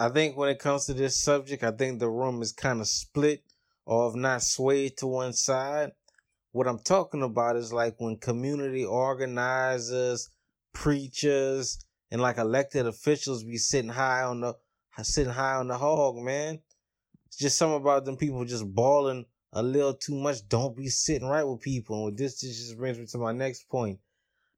I think when it comes to this subject, I think the room is kind of split or if not swayed to one side. What I'm talking about is like when community organizers, preachers, and like elected officials be sitting high on the sitting high on the hog, man. It's just something about them people just balling a little too much. Don't be sitting right with people. And with this, this just brings me to my next point.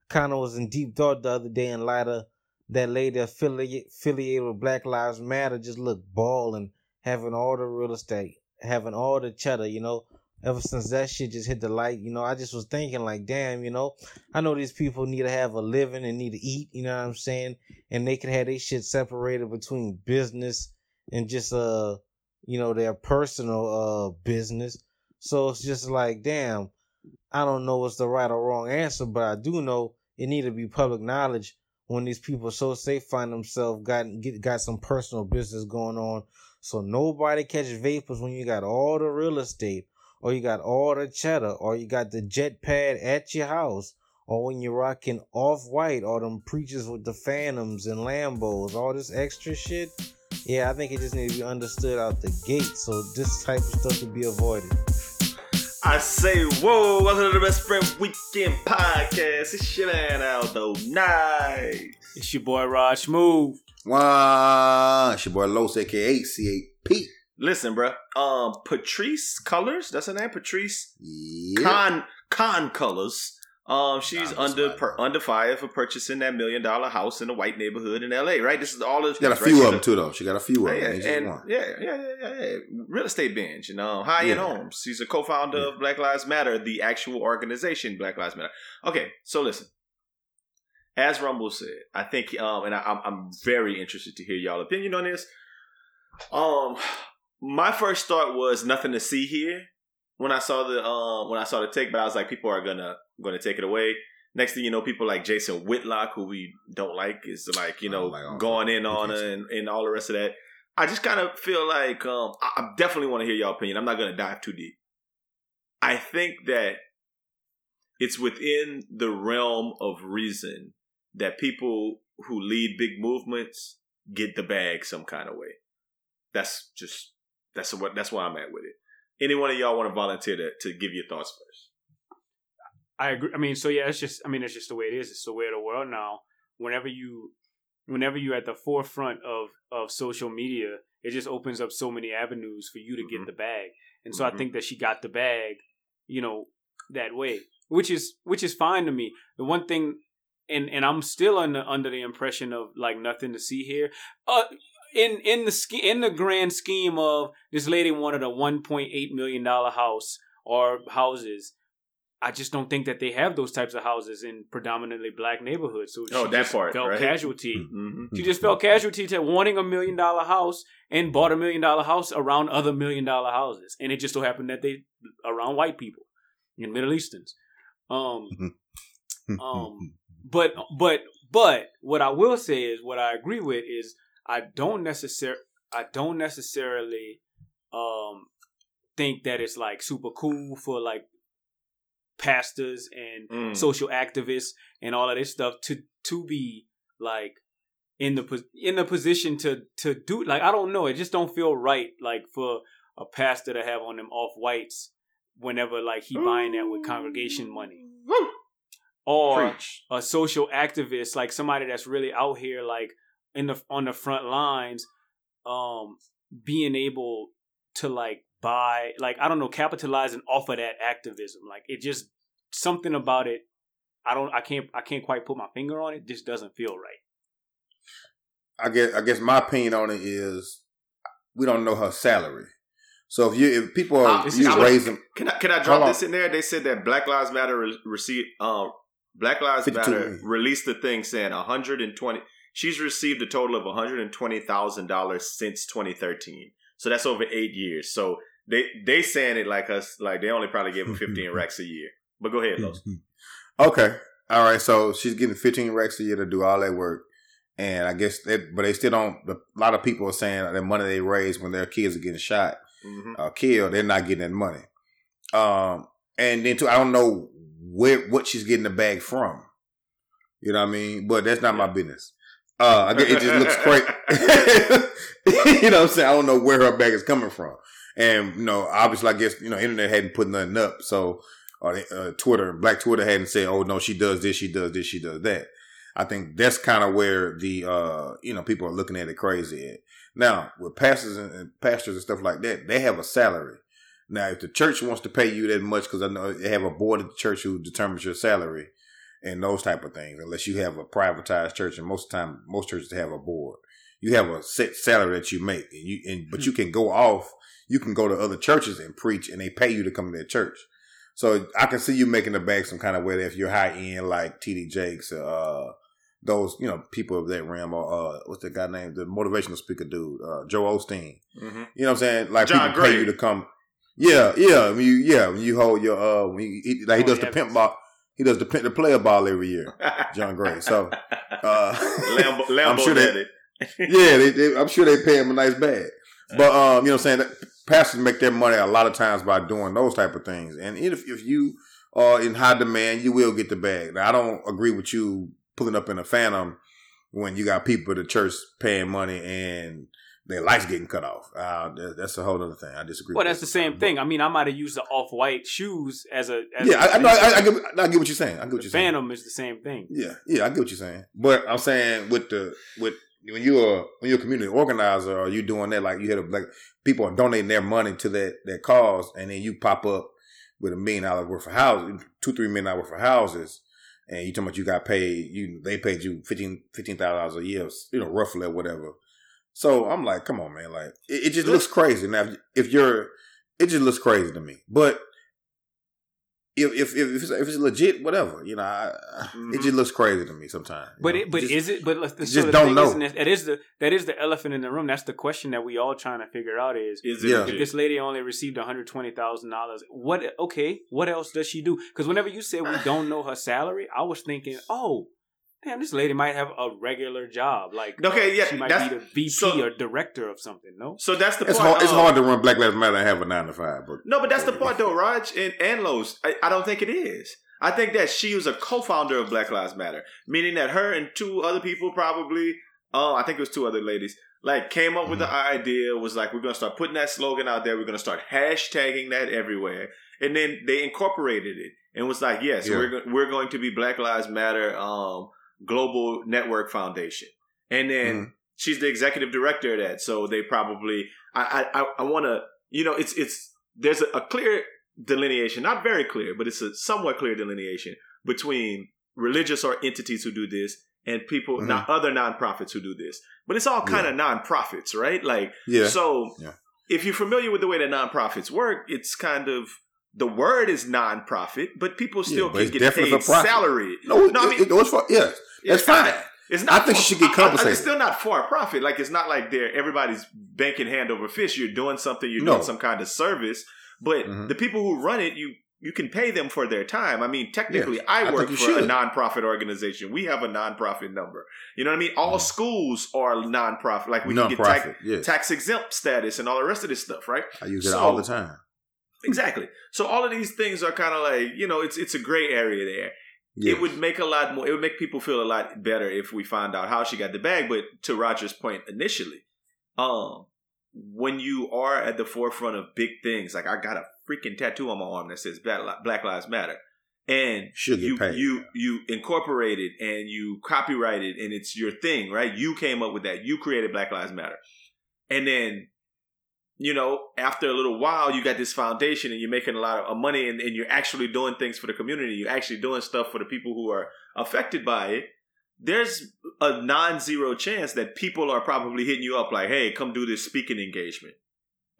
Kind of was in deep thought the other day in light of that lady affiliate, affiliated with Black Lives Matter just look balling, having all the real estate, having all the cheddar, you know. Ever since that shit just hit the light, you know, I just was thinking like, damn, you know, I know these people need to have a living and need to eat, you know what I'm saying? And they can have their shit separated between business and just uh, you know, their personal uh business. So it's just like, damn, I don't know what's the right or wrong answer, but I do know it need to be public knowledge when these people so safe find themselves got get got some personal business going on. So nobody catches vapors when you got all the real estate, or you got all the cheddar, or you got the jet pad at your house, or when you're rocking off white, or them preachers with the phantoms and Lambos, all this extra shit. Yeah, I think it just needs to be understood out the gate. So this type of stuff can be avoided. I say, whoa, welcome to the Best Friend Weekend Podcast. It's your man Aldo Nice. It's your boy Rod Smooth. Wow, it's your boy Los, aka C8P. Listen, bro. Um, Patrisse Cullors, that's her name, Patrisse Yep. Con Con Cullors. Um, she's Nah, under per, under fire for purchasing that million dollar house in a white neighborhood in L.A. Right? This is all of She got a few She's of them too, though. She got a few of Yeah, them. And yeah, yeah, yeah, yeah, yeah. Real estate binge, you know, high end Yeah. homes. She's a co-founder of Black Lives Matter, the actual organization Black Lives Matter. Okay, so listen. As Rumble said, I think, um, and I, I'm, I'm very interested to hear y'all opinion on this. Um, my first thought was nothing to see here when I saw the um when I saw the take, but I was like, people are gonna gonna take it away. Next thing you know, people like Jason Whitlock, who we don't like, is like you know like going in on her and, and all the rest of that. I just kind of feel like um I, I definitely want to hear y'all opinion. I'm not gonna dive too deep. I think that it's within the realm of reason that people who lead big movements get the bag some kind of way. That's just that's what that's where I'm at with it. Any one of y'all want to volunteer to, to give your thoughts first? I agree. I mean, so yeah, it's just. I mean, it's just the way it is. It's the way of the world now. Whenever you, whenever you're at the forefront of of social media, it just opens up so many avenues for you to Mhm. get the bag. And so I Mhm. think that she got the bag, you know, that way, which is which is fine to me. The one thing, and and I'm still under under the impression of like nothing to see here. Uh, in in the sch- in the grand scheme of this lady wanted a 1.8 million dollar house or houses. I just don't think that they have those types of houses in predominantly black neighborhoods. So Oh, she that just part, felt right? casualty. Mm-hmm. She just felt casualty to wanting a million dollar house and bought a million dollar house around other million dollar houses, and it just so happened that they around white people and Middle Easterns. Um, um, but but but what I will say is what I agree with is I don't necessar I don't necessarily um think that it's like super cool for like pastors and Mm. social activists and all of this stuff to to be like in the in the position to to do like I don't know it just don't feel right like for a pastor to have on them off whites whenever like he buying that with congregation money or Preach. a social activist, like somebody that's really out here, like in the on the front lines, um, being able to like buy, like I don't know, capitalizing off of that activism. Like it just something about it. I don't, I can't, I can't quite put my finger on it. Just doesn't feel right. I guess I guess my opinion on it is we don't know her salary. So if you if people are Uh, you is- raising Can I can I Hold drop on. this in there? They said that Black Lives Matter re- received um Black Lives 52 Matter released the thing saying 120 She's received a total of one hundred and twenty thousand dollars since 2013. So that's over eight years. So they they saying it like us, like they only probably give her 15 racks a year. But go ahead, Los. Okay. All right. So she's getting 15 racks a year to do all that work. And I guess that, but they still don't, a lot of people are saying that money they raise when their kids are getting shot, Mhm. uh, killed, they're not getting that money. Um, and then too, I don't know where, what she's getting the bag from. You know what I mean? But that's not my business. Uh, I it just looks great. you know what I'm saying? I don't know where her bag is coming from. And, you know, obviously, I guess, you know, internet hadn't put nothing up. So, uh, Twitter, Black Twitter hadn't said, oh, no, she does this, she does this, she does that. I think that's kind of where the, uh, you know, people are looking at it crazy at. Now, with pastors and, and pastors and stuff like that, they have a salary. Now, if the church wants to pay you that much, because I know they have a board at the church who determines your salary and those type of things, unless you have a privatized church, and most of the time, most churches have a board. You have a set salary that you make, and you and but you can go off. You can go to other churches and preach, and they pay you to come to their church. So I can see you making the bag some kind of way if you're high end like TD Jakes, uh, those you know people of that realm, or uh, what's that guy named the motivational speaker dude, uh, Joel Osteen. Mhm. You know what I'm saying? Like John people pay you to come. Yeah, yeah. When you yeah when you hold your uh when you, he, like he does the pimp ball. He does the the player ball every year. John Gray. So uh, Lambo, Lambo I'm sure they- yeah, they, they, I'm sure they pay him a nice bag. But um, you know, what I'm saying that pastors make their money a lot of times by doing those type of things. And if if you are in high demand, you will get the bag. Now, I don't agree with you pulling up in a phantom when you got people at the church paying money and their lights getting cut off. Uh, that, that's a whole other thing. I disagree. Well, with that's the same thing. I mean, I might have used the off white shoes as a as Yeah, a, I, I, know, I, I, get, I get what you're saying. I get what you're saying. Phantom is the same thing. Yeah, yeah, I get what you're saying. But I'm saying with the with when you're when you're a community organizer or you doing that, like you had a like people are donating their money to that that cause, and then you pop up with a million dollar worth of houses, two three million dollar worth of houses, and you talking about you got paid, you they paid you fifteen fifteen thousand dollars a year, you know, roughly or whatever. So I'm like, come on, man, like it, it just looks crazy. Now, if, if you're, it just looks crazy to me, but. If if if it's, if it's legit, whatever you know, I, I- it mm-hmm. just looks crazy to me sometimes. But know? it, but Just- is it? But like, the, just so the don't know. Is, that is the that is the elephant in the room. That's the question that we all trying to figure out is Is it Yeah. if this lady only received one hundred twenty thousand dollars. What? Okay, what else does she do? Because whenever you said we don't know her salary, I was thinking, oh, damn, this lady might have a regular job. Like, Okay, yeah, she might that's- be the VP so- or director of something. No, So that's the It's part. hard. It's um, hard to run Black Lives Matter and have a nine to five. But No, but that's the part though, Raj and, and Los. I, I don't think it is. I think that she was a co-founder of Black Lives Matter, meaning that her and two other people probably, uh, I think it was two other ladies, like came up with the idea. Was like, we're gonna start putting that slogan out there. We're gonna start hashtagging that everywhere, and then they incorporated it and was like, yes, Yeah. we're go- we're going to be Black Lives Matter um, Global Network Foundation, and then Mhm. she's the executive director of that. So they probably, I, I, I, I want to, you know, it's, it's, there's a, a clear delineation, not very clear, but it's a somewhat clear delineation between religious or entities who do this and people, Mhm. not other nonprofits who do this. But it's all kind of nonprofits, right? Like, yeah, so Yeah. if you're familiar with the way that nonprofits work, it's kind of, the word is nonprofit, but people still but can get paid salary. no, no, I it, mean- it, it was for yes, that's fine. It's not. I think for- she should get I- I- compensated. It's still not for a profit. Like it's not like they're everybody's banking hand over fist. You're doing something. You're No. doing some kind of service. But Mhm. the people who run it, you you can pay them for their time. I mean, technically, Yes, I I work think for you a nonprofit organization. We have a nonprofit number. You know what I mean? All Mhm. schools are nonprofit. Like we can get Non-profit. tax, yes, tax exempt status and all the rest of this stuff, right? I use it so- all the time. Exactly. So all of these things are kind of like you know, it's it's a gray area there Yes. it would make a lot more it would make people feel a lot better if we found out how she got the bag but to roger's point initially um when you are at the forefront of big things like i got a freaking tattoo on my arm that says black, lives matter and you paid. you you incorporate it and you copyright it and it's your thing right you came up with that you created black lives matter and then you know after a little while you got this foundation and you're making a lot of money and, and you're actually doing things for the community. You're actually doing stuff for the people who are affected by it. There's a non-zero chance that people are probably hitting you up like hey come do this speaking engagement.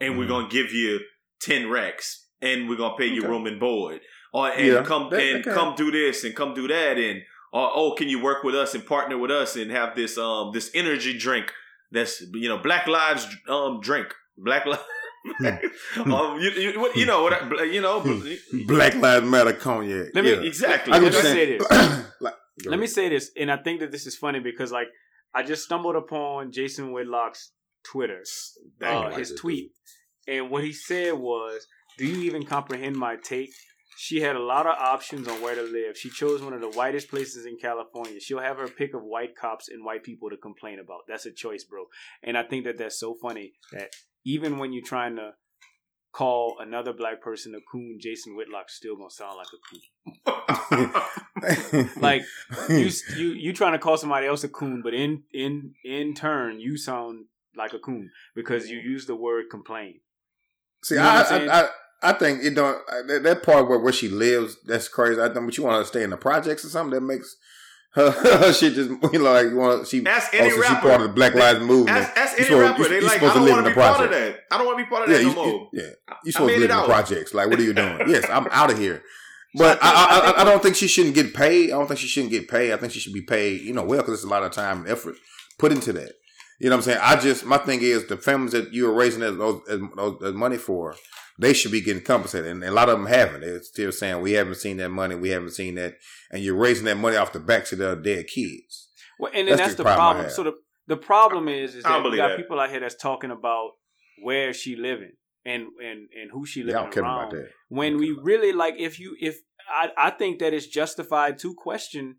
And we're Mhm. gonna give you 10 recs and we're gonna pay you room and board. Or and Yeah, come that- and can- come do this and come do that and or oh, can you work with us and partner with us and have this um this energy drink that's you know Black Lives um drink Black Lives. um, you, you, you know what? I- You know, Black Lives Matter cognac. Let me- yeah. exactly. Let me say this. Like- Let me say this, and I think that this is funny because like I just stumbled upon Jason Whitlock's Twitter, uh, his tweet, and what he said was, "Do you even comprehend my take?" She had a lot of options on where to live. She chose one of the whitest places in California. She'll have her pick of white cops and white people to complain about. That's a choice, bro. And I think that that's so funny that even when you're trying to call another black person a coon, Jason Whitlock's still gonna sound like a coon. Like you you you trying to call somebody else a coon, but in in in turn you sound like a coon because you use the word complain. See, You know I. I, I, I think it don't that, that part where, where she lives. That's crazy. I think, but you want to stay in the projects or something that makes her, shit just you know like want she. Ask Oh, any so she part of the Black Lives Movement. Ask, ask any supposed- rapper. you- They you like, supposed I don't want to be part of that. I don't want to be part of yeah, that you, no more. you- yeah. You supposed to live in the out. projects. Like, what are you doing? yes, I'm out of here. So I But think- I, I, I I, think I don't think she shouldn't get paid. I don't think she shouldn't get paid. I think she should be paid, you know, well, because it's a lot of time and effort put into that. You know what I'm saying? I just, my thing is the families that you are raising those, those, those, those money for, they should be getting compensated. And a lot of them haven't. They're still saying, we haven't seen that money. We haven't seen that. And you're raising that money off the backs of their dead kids. Well, and then That's that's, the the problem problem. So the the problem is is that we got that. people out here that's talking about where she living and and and who she Yeah, I living don't care around. about that. When we really like, if you if I I think that it's justified to question.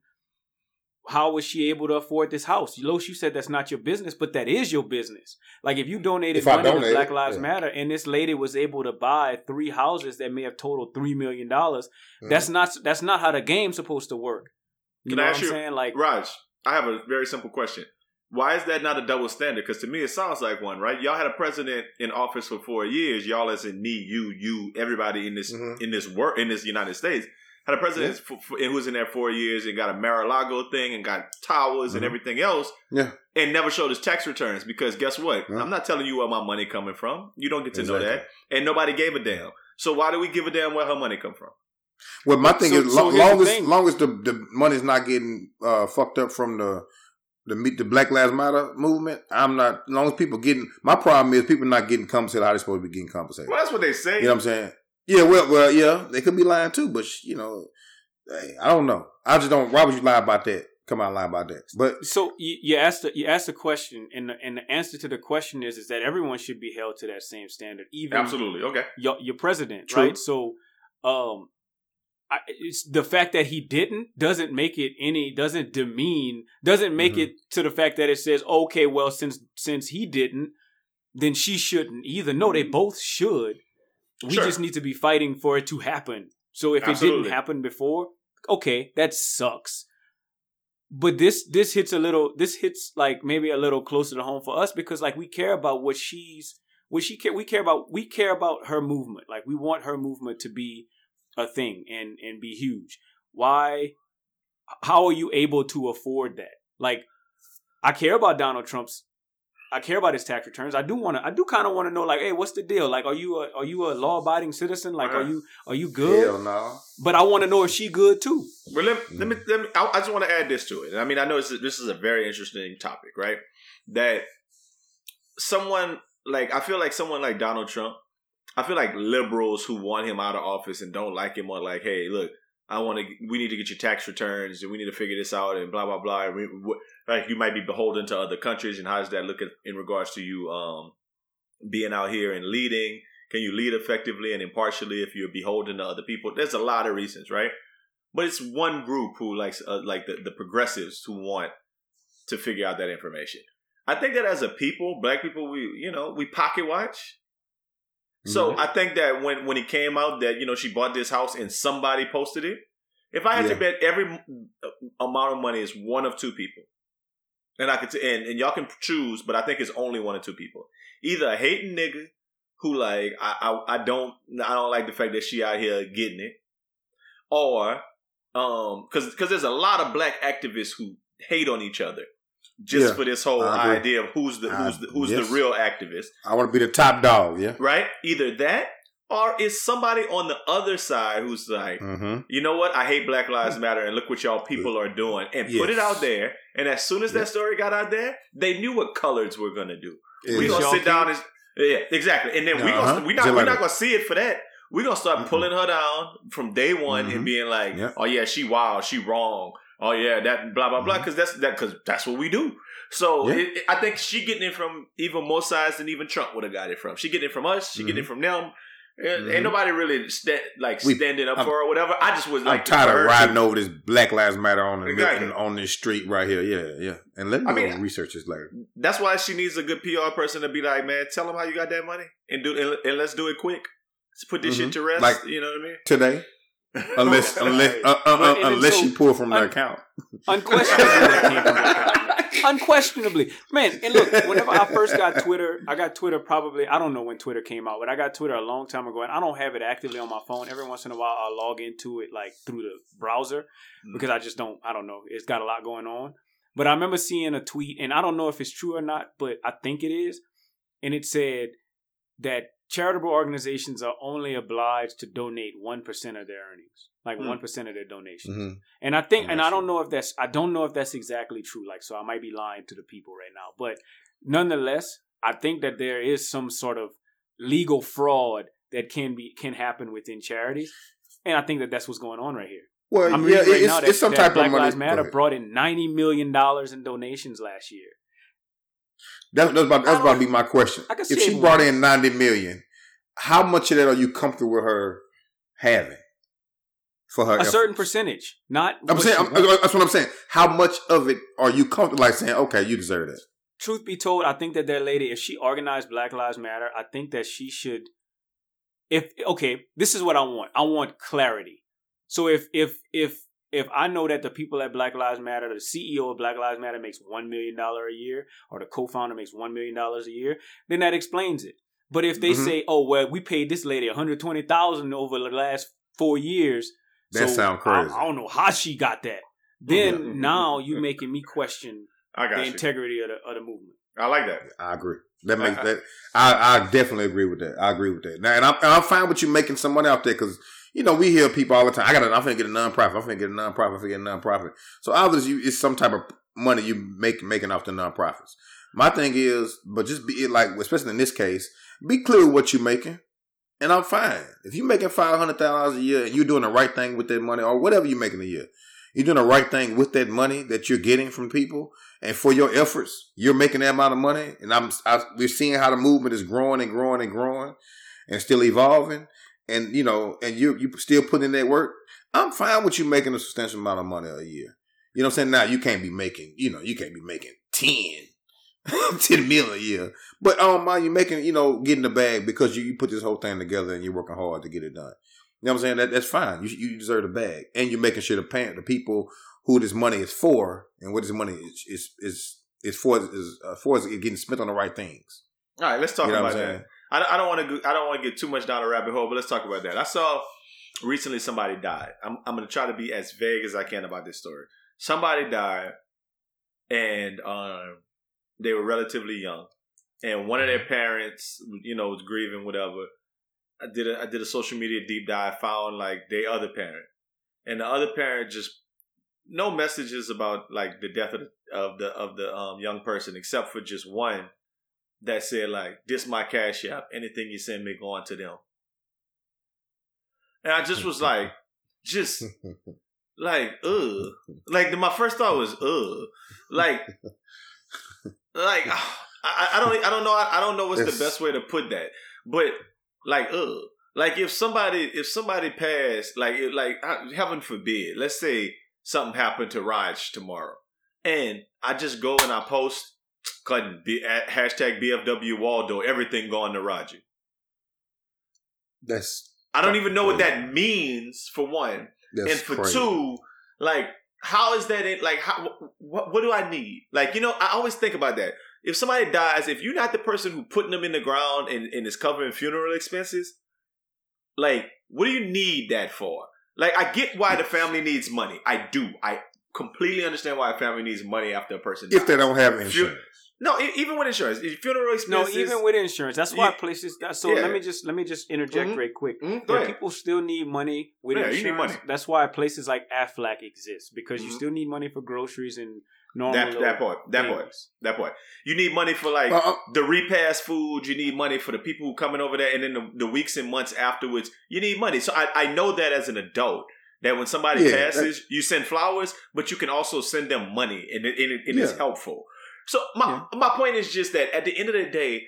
How was she able to afford this house? Los, you said that's not your business, but that is your business. Like if you donated If I money to Black Lives yeah. Matter, and this lady was able to buy three houses that may have totaled three million dollars, Mhm. that's not that's not how the game's supposed to work. You Can know I what ask I'm you- saying? Like Raj, I have a very simple question. Why is that not a double standard? Because to me, it sounds like one, right? Y'all had a president in office for four years. Y'all, as in me, you, you, everybody in this Mhm. in this work in this United States, had a president f- f- who was in there four years and got a Mar-a-Lago thing and got towers and Mhm. everything else, Yeah. and never showed his tax returns. Because guess what? Yeah. I'm not telling you where my money coming from. You don't get to know that, and nobody gave a damn. So why do we give a damn where her money come from? Well, my thing So- is, so lo- here's the long as thing. long as the, the money's not getting uh, fucked up from the the meet the Black Lives Matter movement, I'm not. As long as people getting, my problem is people not getting compensated how they supposed to be getting compensated. Well, that's what they say. You know what I'm saying? Yeah, well, well, yeah, they could be lying too, but sh- you know, hey, I don't know. I just don't. Why would you lie about that? Come out and lie about that. But So you, you asked the, you asked the question, and the, and the answer to the question is is that everyone should be held to that same standard, even Absolutely. Okay. your your president, True. right? So, um, I, it's the fact that he didn't doesn't make it any doesn't demean doesn't make Mhm. it to the fact that it says okay, well since since he didn't, then she shouldn't either. No, they both should. We Sure. just need to be fighting for it to happen. So if it didn't happen before, okay, that sucks. But this this hits a little this hits like maybe a little closer to home for us because like we care about what she's what she care we care about we care about her movement. Like we want her movement to be a thing and and be huge. Why how are you able to afford that? Like I care about Donald Trump's I care about his tax returns. I do want to. I do kind of want to know, like, hey, what's the deal? Like, are you a are you a law abiding citizen? Like, are you are you good? hell no. But I want to know if she good too. Well, let, let me, mm. let me I, I just want to add this to it. I mean, I know this is, this is a very interesting topic, right? That someone like I feel like someone like Donald Trump, I feel like liberals who want him out of office and don't like him are like, hey, look, I want to, we need to get your tax returns and we need to figure this out and blah blah blah. We, what, like you might be beholden to other countries and how does that look at, in regards to you um being out here and leading? Can you lead effectively and impartially if you're beholden to other people? There's a lot of reasons, right? But it's one group who likes, uh, like the, the progressives who want to figure out that information. I think that as a people, black people, we, you know, we pocket watch. So I think that when, when it came out that, you know, she bought this house and somebody posted it, if I had to bet every amount of money is one of two people. And I could, t- and, and y'all can choose, but I think it's only one or two people. Either a hating nigga who like, I, I, I don't, I don't like the fact that she out here getting it. Or, um, cause, cause there's a lot of black activists who hate on each other just Yeah, for this whole idea of who's the, who's the, who's yes. the real activist I want to be the top dog. Yeah. right? Either that or is somebody on the other side who's like, Mm-hmm. you know what? I hate Black Lives Matter, and look what y'all people are doing, and put it out there. And as soon as Yeah. that story got out there, they knew what colors were gonna do. we Is gonna y'all sit down and yeah, exactly. And then we Uh-huh. gonna we not Just we're not gonna see it for that. We're gonna start Mm-mm. pulling her down from day one and Mhm. being like, Yeah. oh yeah, she wild, she wrong. Oh yeah, that blah blah blah. Because that's that because that's what we do. So Yeah. it, it- I think she getting it from even more sides than even Trump would have got it from. She getting it from us. She getting it from them. Ain't Mhm. nobody really sta- like We- standing up I'm- for her or whatever. I just was like I'm tired of riding over this Black Lives Matter on the Exactly. on this street right here. Yeah, yeah. And let me I mean, research this later. That's why she needs a good PR person to be like, man, tell them how you got that money and do and, and let's do it quick. Let's put this Mhm. shit to rest. Like- you know what I mean? Today, unless unless uh, uh, uh, unless so- you pull from the account. Unquestionably, came from Black Lives Unquestionably, man. And look, whenever I first got Twitter, I got Twitter probably I don't know when Twitter came out, but I got Twitter a long time ago, and I don't have it actively on my phone. Every once in a while, I'll log into it like through the browser because I just don't. I don't know. It's got a lot going on. But I remember seeing a tweet, and I don't know if it's true or not, but I think it is, and it said that charitable organizations are only obliged to donate one percent of their earnings, like one percent of their donations. Mhm. And I think, and I don't know if that's, I don't know if that's exactly true. Like, so I might be lying to the people right now, but nonetheless, I think that there is some sort of legal fraud that can be can happen within charities, and I think that that's what's going on right here. Well, I'm yeah, right it's, now that, it's some type Black of money. Lives Matter brought in ninety million dollars in donations last year. That's, that's about that's about to be my question. I can If she brought in ninety million, how much of that are you comfortable with her having for her? A effort? certain percentage, not. I'm saying I'm, that's what I'm saying. How much of it are you comfortable like saying? Okay, you deserve that. truth be told, I think that that lady, if she organized Black Lives Matter, I think that she should. If okay, this is what I want. I want clarity. So if if if if I know that the people at Black Lives Matter, the CEO of Black Lives Matter makes one million dollar a year, or the co-founder makes one million dollars a year, then that explains it. But if they Mhm. say, "Oh well, we paid this lady one hundred twenty thousand over the last four years," That so sound I- crazy. I, don't know how she got that. Then Mhm. now you're making me question I got the you. integrity of the of the movement. I like that. I agree. That makes that. I, I definitely agree with that. I agree with that. Now, and I'm, and I'm fine with you making some money out there because you know we hear people all the time. I got. I'm finna get a nonprofit. I'm finna get a nonprofit. I'm finna get a nonprofit. So obviously, you, it's some type of money you make making off the nonprofits. My thing is, but just be like, especially in this case, be clear what you're making, and I'm fine. If you're making five hundred thousand dollars a year and you're doing the right thing with that money, or whatever you're making a year, you're doing the right thing with that money that you're getting from people and for your efforts, you're making that amount of money, and I'm I, we're seeing how the movement is growing and growing and growing, and still evolving, and you know, and you you still putting in that work. I'm fine with you making a substantial amount of money a year. You know what I'm saying? Now you can't be making, you know, you can't be making 10, 10 million a year, but um, mind you making, you know, getting the bag because you, you put this whole thing together and you're working hard to get it done. You know what I'm saying? That that's fine. You you deserve the bag, and you're making sure the parent, the people who this money is for and what this money is is is, is for is uh, for is getting spent on the right things. All right, let's talk you know about that. I, I don't want to. I don't want to get too much down a rabbit hole, but let's talk about that. I saw recently somebody died. I'm I'm going to try to be as vague as I can about this story. Somebody died, and um, they were relatively young, and one of their parents, you know, was grieving, whatever. I did a I did a social media deep dive, found like their other parent, and the other parent just no messages about like the death of the of the of the um, young person, except for just one that said like, "This my cash app. Anything you send me, go on to them." And I just was like, just like, ugh. Like my first thought was, ugh. Like, like ah, I, I don't I don't know I don't know what's It's- the best way to put that, but like, ugh. Like if somebody if somebody passed, like like heaven forbid, let's say something happened to Raj tomorrow, and I just go and I post cutting B, at hashtag BFW Waldo, everything going to Roger. That's I don't even know what that means for one, that's and for crazy. two, like how is that? In, like how what, what do I need? Like you know, I always think about that. If somebody dies, if you're not the person who putting them in the ground and, and is covering funeral expenses, like what do you need that for? Like I get why the family needs money. I do. I completely understand why a family needs money after a person if they don't have insurance. No, e- even with insurance, funeral No, even with insurance, that's why Yeah. places. That, so Yeah. let me just let me just interject Mhm. right quick. Mhm, Yeah, people still need money with Yeah, you insurance. need money. That's why places like Aflac exist because you Mhm. still need money for groceries and normal. that little that part, that part, things. that part. You need money for like Uh, uh, the repast food. You need money for the people coming over there, and then the, the weeks and months afterwards, you need money. So I, I know that as an adult. That when somebody Yeah, passes, you send flowers, but you can also send them money, and it, and it, is Yeah. helpful. So my my point is just that at the end of the day,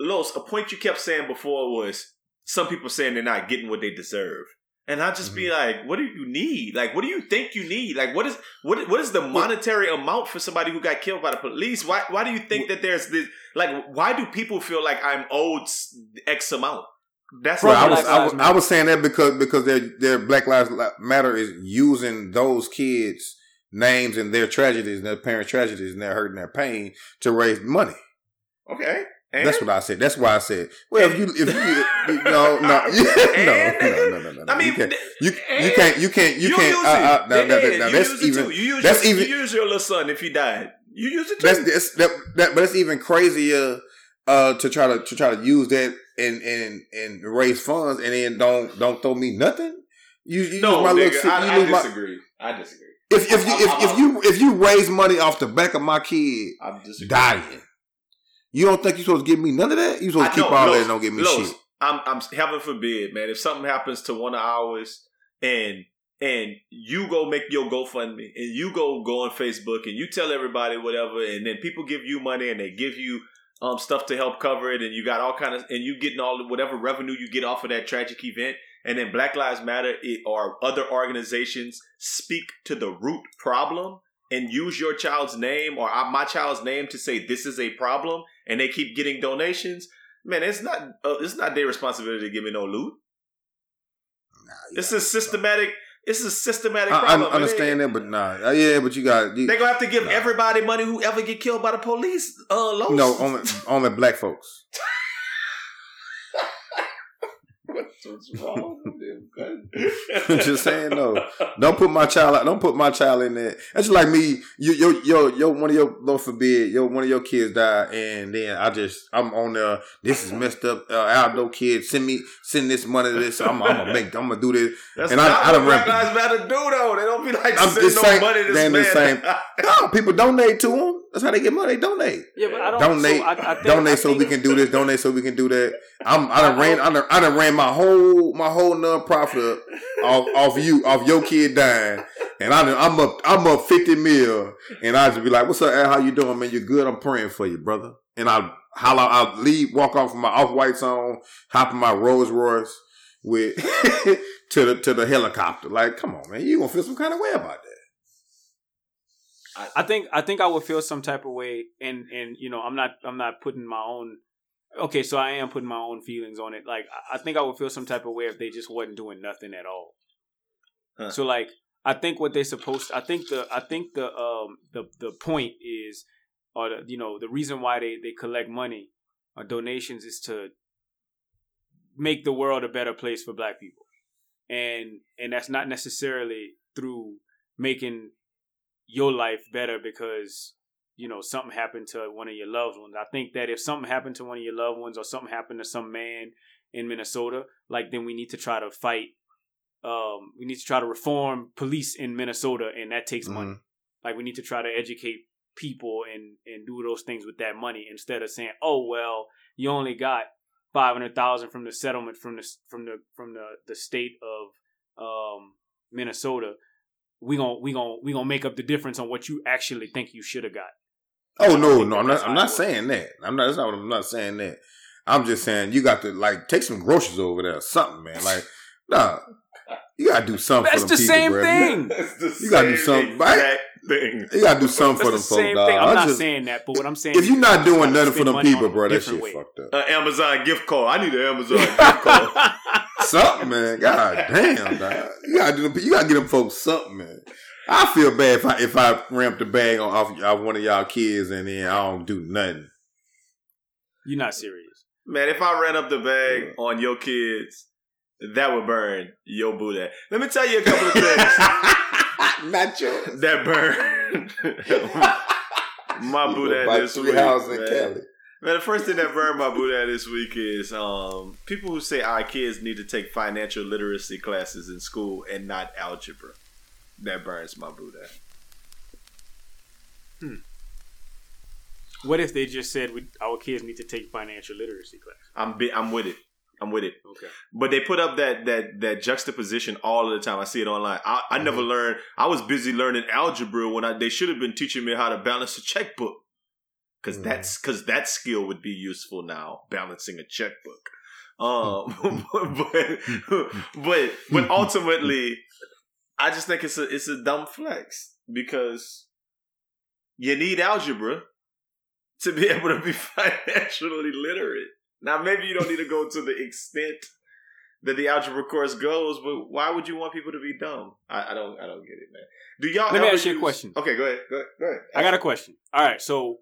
Los, a point you kept saying before was some people saying they're not getting what they deserve. And I just be Mm-hmm. like, what do you need? Like, what do you think you need? Like, what is what what is the monetary amount for somebody who got killed by the police? Why why do you think that there's this? Like, why do people feel like I'm owed X amount? That's what I was, I was I was saying that because because their their Black Lives Matter is using those kids' names and their tragedies and their parents' tragedies and their hurt and their pain to raise money. okay. And? That's what I said. That's why I said. Well, if you if you, you no no no no no no no no. I mean, you can't you, you can't you can't you, can't. use Uh, uh, it. no, no, no, no, you that's use it even too. You use that's your, even- you use your little son if he died. You use it too. that's, that's that, that but it's even crazier uh to try to to try to use that and and and raise funds and then don't don't throw me nothing. You, you no, my nigga, little I, I use my- disagree. I disagree. if if you if, I'm if you if you raise money off the back of my kid I disagree. dying, you don't think you're supposed to give me none of that? You supposed I to keep know, all Los, that and don't give me Los, shit. I'm, I'm heaven forbid, man. If something happens to one of ours, and and you go make your GoFundMe, and you go go on Facebook, and you tell everybody whatever, and then people give you money, and they give you um stuff to help cover it, and you got all kind of, and you getting all whatever revenue you get off of that tragic event, and then Black Lives Matter it, or other organizations speak to the root problem. And use your child's name or uh, my child's name to say this is a problem, and they keep getting donations Man, it's not uh, it's not their responsibility to give me no loot. It's a systematic. It's a systematic I, I problem. man. understand that, but nah, Uh, yeah, but you got you, They gonna have to give Nah. everybody money who ever get killed by the police. Uh, no only only black folks. What's wrong with him? I'm just saying, no. Don't put my child out. Don't put my child in there. That's like me. You, yo, yo, yo. One of your, Lord forbid, yo, one of your kids died, and then I just, I'm on there. This is messed up. Uh, Aldo kid, send me, send this money to this. I'm, I'm gonna make, I'm gonna do this. That's And I- not I Black rep- Lives Matter do though. They don't be like I'm sending no saying- money to this the man. same. No, people donate to them. That's how they get money. They donate. Yeah, but I don't. Donate, so I, I think, donate so we can do this. Donate so we can do that. I'm, I done ran, I done, I done ran my whole, my whole nonprofit up off, off you, off your kid dying, and I done, I'm up, I'm up fifty mil, and I just be like, "What's up, Al? How you doing, man? You good? I'm praying for you, brother." And I holla, I leave, walk off my off whites on, hop in my Rolls Royce with to the to the helicopter. Like, come on, man, you gonna feel some kind of way about that? I think I think I would feel some type of way, and and you know I'm not I'm not putting my own. Okay, so I am putting my own feelings on it. Like I- think I would feel some type of way if they just wasn't doing nothing at all. Huh. So like I think what they're supposed. I think the I think the um the the point is, or the, you know the reason why they they collect money or donations is to make the world a better place for Black people, and and that's not necessarily through making your life better because you know something happened to one of your loved ones. I think that if something happened to one of your loved ones or something happened to some man in Minnesota, like then we need to try to fight. Um, we need to try to reform police in Minnesota, and that takes money. Like we need to try to educate people and and do those things with that money instead of saying, "Oh well, you only got five hundred thousand from the settlement from the from the from the the state of um, Minnesota." We gonna we gonna we gonna make up the difference on what you actually think you should have got. Oh no, no, I'm not. I'm not saying that. I'm not. That's not. What I'm not saying that. I'm just saying you got to like take some groceries over there, or something, man. Like, nah, you gotta do something. That's for them the people, same bruh. thing. That's the You gotta do something, right? exact Thing. You gotta do something for That's them the folks, dog. I'm I not just- saying that, but what I'm saying if you're not doing nothing for them people, bro, them that different shit ways. fucked up. An Amazon gift card. I need an Amazon gift card. something, man. God damn, dog. You gotta do. You gotta get them folks something, man. I feel bad if I if I ramp the bag on off, off one of y'all kids and then I don't do nothing. You're not serious. Man, if I ran up the bag on your kids, that would burn your booty. Let me tell you a couple of things. Not yours. that burn. my You Buddha buy this three week. houses in man. Cali. Man, the first thing that burned my Buddha this week is um, people who say our kids need to take financial literacy classes in school and not algebra. That burns my Buddha. What if they just said we, our kids need to take financial literacy class? I'm bi- I'm with it. I'm with it. Okay. But they put up that that that juxtaposition all of the time. I see it online. I, I never learned. I was busy learning algebra when I they should have been teaching me how to balance a checkbook. Because Mhm. that's because that skill would be useful now, balancing a checkbook. Um, but but but ultimately, I just think it's a it's a dumb flex because you need algebra to be able to be financially literate. Now, maybe you don't need to go to the extent that the algebra course goes, but why would you want people to be dumb? I, I don't, I don't get it, man. Do y'all? Let me ask you a question. Okay, go ahead. Go ahead. Go ahead. I got a question. All right, so,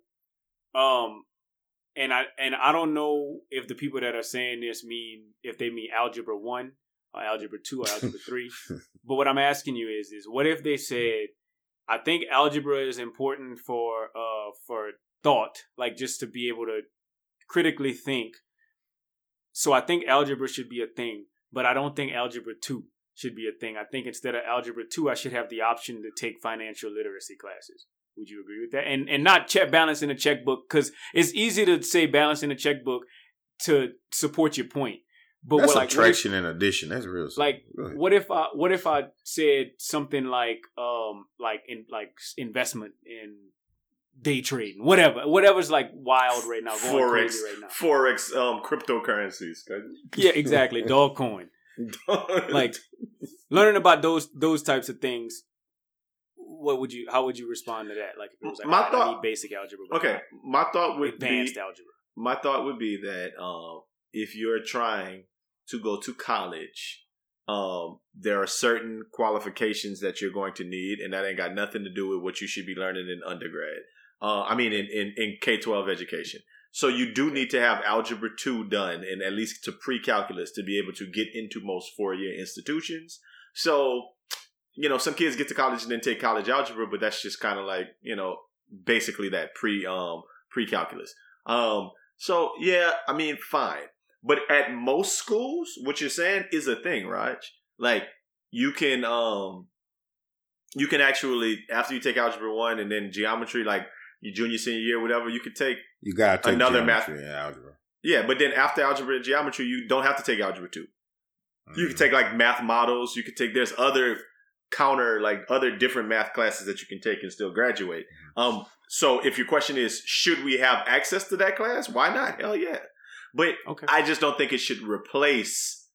um, and I and I don't know if the people that are saying this mean if they mean algebra one or algebra two or algebra three. But what I'm asking you is, is what if they said, I think algebra is important for uh for thought, like just to be able to critically think. So I think algebra should be a thing, but I don't think algebra two should be a thing. I think instead of algebra two, I should have the option to take financial literacy classes. Would you agree with that? And and not check balance in a checkbook because it's easy to say balance in a checkbook to support your point. But That's what, like, what if- subtraction and addition. That's real. simple. like what if I what if I said something like um like in like investment in day trading whatever whatever's like wild right now going Forex, crazy right now forex, um, cryptocurrencies. yeah exactly Dogecoin like learning about those those types of things what would you how would you respond to that like if it was like My I, I thought- need basic algebra okay, my thought would advanced be algebra my thought would be that um, if you're trying to go to college, um, there are certain qualifications that you're going to need, and that ain't got nothing to do with what you should be learning in undergrad. Uh, I mean, in, in, in K 12 education. So you do need to have Algebra 2 done, and at least to pre calculus to be able to get into most four year institutions. So, you know, some kids get to college and then take college algebra, but that's just kind of like, you know, basically that pre um pre calculus. Um, so yeah, I mean, fine. But at most schools, what you're saying is a thing, Raj. Like you can um you can actually after you take algebra one and then geometry, like your junior senior year, whatever, you could take you take another math- algebra. yeah, but then after algebra and geometry, you don't have to take algebra two. You Mhm. can take like math models. You could take there's other counter like other different math classes that you can take and still graduate. Um, so if your question is should we have access to that class? Why not? Hell yeah. But okay I just don't think it should replace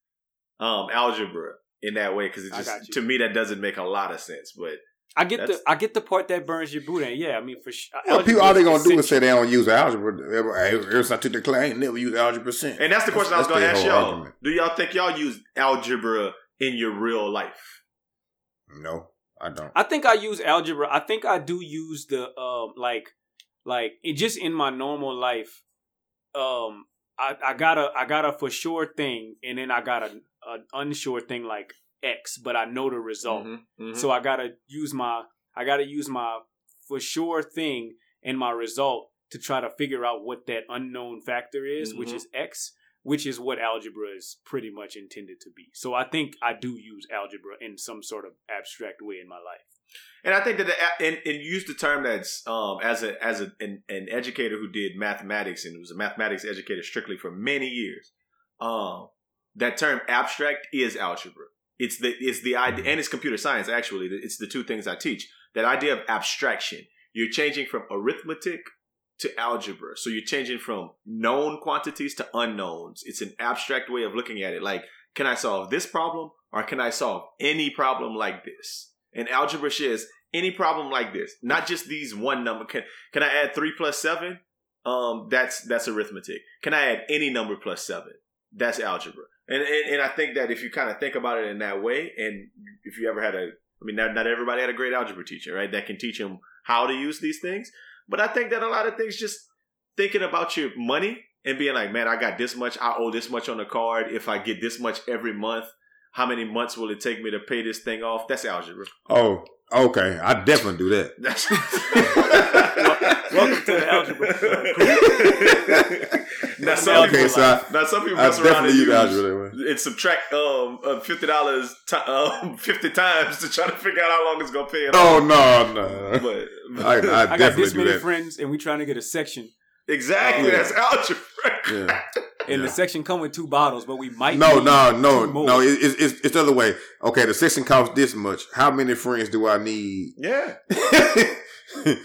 um algebra in that way because it just to me that doesn't make a lot of sense. But I get the I get the part that burns your boot and yeah I mean for sure Well, people all they gonna do is say they don't use algebra. Ever, ever since I took the class, I ain't never used algebra since. and that's the question That's- I was going to ask y'all. argument. Do y'all think y'all use algebra in your real life? No, I don't. I think I use algebra. I think I do use the um like like it just in my normal life. Um, I I got a I got a for sure thing, and then I got a an unsure thing like X, but I know the result. Mhm, mhm. So I gotta use my I gotta use my for sure thing and my result to try to figure out what that unknown factor is, which Mhm. is X, which is what algebra is pretty much intended to be. So I think I do use algebra in some sort of abstract way in my life. And I think that the, and, and use the term that's um, as a as a, an, an educator who did mathematics and was a mathematics educator strictly for many years. Um, that term abstract is algebra. It's the it's the idea and it's computer science actually. It's the two things I teach. That idea of abstraction. You're changing from arithmetic to algebra. So you're changing from known quantities to unknowns. It's an abstract way of looking at it. Like, can I solve this problem or can I solve any problem like this? And algebra shares any problem like this, not just these one number. Can can I add three plus seven? Um, that's that's arithmetic. Can I add any number plus seven? That's algebra. And and, and I think that if you kind of think about it in that way, and if you ever had a, I mean, not, not everybody had a great algebra teacher, right? That can teach them how to use these things. But I think that a lot of things just thinking about your money and being like, man, I got this much, I owe this much on the card. If I get this much every month, how many months will it take me to pay this thing off? That's algebra. Oh, okay. I definitely do that. That's Welcome to the algebra. now some Okay, people, so I- now some people I mess around and definitely use use algebra that way. and subtract um uh, fifty dollars t- um, fifty times to try to figure out how long it's gonna pay it off. Oh no, no. But, I, I I got this do many that. friends, and we trying to get a section, exactly, Yeah. that's algebra. Yeah. and the section come with two bottles, but we might No, need no, two no, no. It, it's, it's it's the other way. Okay, the section costs this much. How many friends do I need? Yeah,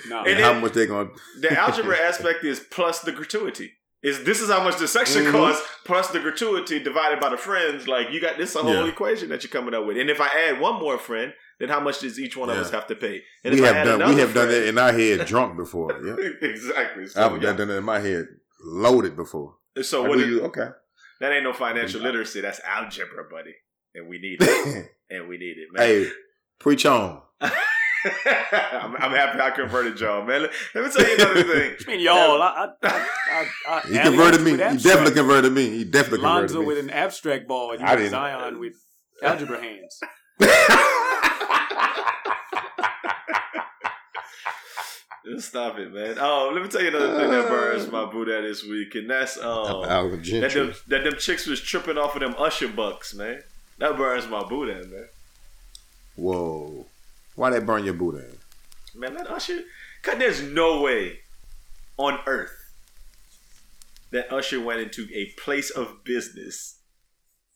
No. and And how much they're gonna? the algebra aspect is plus the gratuity. Is this is how much the section Mhm. costs plus the gratuity divided by the friends? Like you got this a whole Yeah. equation that you're coming up with. And if I add one more friend, then how much does each one of us have to pay? And we if I have add done we another have done that in our head drunk before. Yeah, exactly. So, I've yeah. done that in my head loaded before. so I what do is- you okay? that ain't no financial literacy. That's algebra, buddy. And we need it. and we need it, man. hey, preach on. I'm, I'm happy I converted y'all, man. Let, let me tell you another thing. I mean, y'all, I, I, I, I, He I converted me. He definitely converted me. He definitely converted Lonzo me. with an abstract ball, and I you didn't- Zion with algebra hands. Just Stop it, man. Oh, let me tell you another thing that burns my Buddha this week, and that's um that them, that them chicks was tripping off of them Usher bucks, man. That burns my Buddha, man. Whoa, why they burn your Buddha? Man, that Usher, cause there's no way on earth that Usher went into a place of business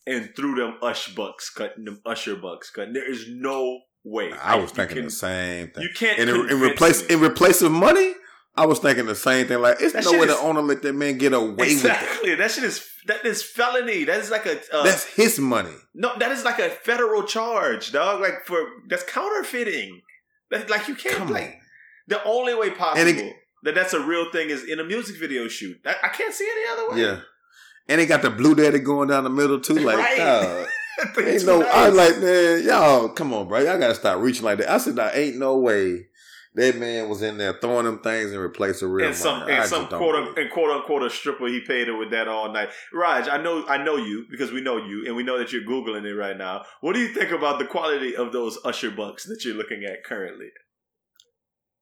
and threw them Ush bucks, cutting them Usher bucks, cutting. There is no way. I was You thinking can- the same thing. You can't. And in, in replace me. in replace of money, I was thinking the same thing. Like, it's That no way is- the owner let that man get away with it. exactly. That shit is that is felony. That is like a uh, That's his money. no. That is like a federal charge, dog. Like for that's counterfeiting. That like you can't Come like on. the only way possible it- that that's a real thing is in a music video shoot. I, I can't see any other way. Yeah. And they got the blue daddy going down the middle too. Like, Right. Think ain't no. I was like, man, y'all, come on, bro. Y'all gotta stop reaching like that. I said, nah, ain't no way that man was in there throwing them things and replace the real and some money. And just some quote un, and quote unquote a stripper he paid her with that all night. Raj, I know I know you because we know you and we know that you're googling it right now. What do you think about the quality of those Usher bucks that you're looking at currently?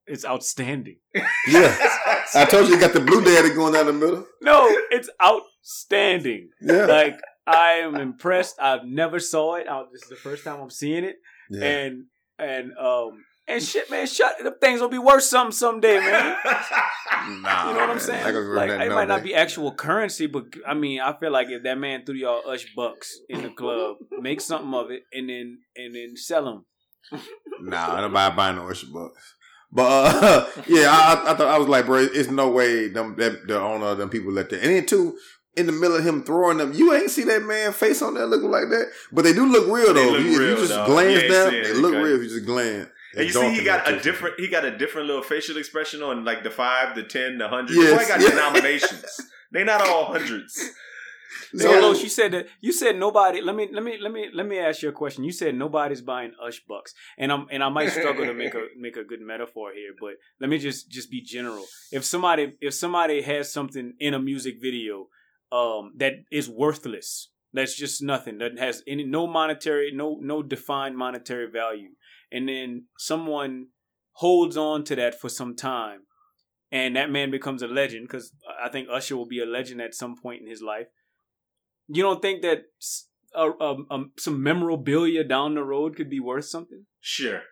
It's outstanding. Yeah. I told you, you got the blue daddy going down the middle. No, it's outstanding. Yeah. Like I am impressed. I've never saw it. I, this is the first time I'm seeing it, yeah. and and um and shit, man. Shut. Them things will be worth something someday, man. Nah, You know what I'm saying? I Like it that might no not be actual currency, but I mean, I feel like if that man threw y'all Ush bucks in the club, make something of it, and then and then sell them. Nah, nobody buying no Usher bucks. But uh, yeah, I, I thought I was like, bro, it's no way them that the owner of them people let that. And then too, in the middle of him throwing them, you ain't see that man face on there looking like that. But they do look real though. look if you, if real, you just dog. glance You ain't down, they look okay. real if you just glance. And you see, he got a different. He got a different little facial expression on like the five, the ten, the hundred. Yes, Boy, got yeah. denominations. They're not all hundreds. So Yeah. Lo, you said that you said nobody. Let me let me let me let me ask you a question. You said nobody's buying Ush bucks, and I'm and I might struggle to make a make a good metaphor here, but let me just just be general. If somebody if somebody has something in a music video um, that is worthless, that's just nothing that has any no monetary no no defined monetary value, and then someone holds on to that for some time, and that man becomes a legend because I think Usher will be a legend at some point in his life you don't think that s- uh, um, um, some memorabilia down the road could be worth something? Sure,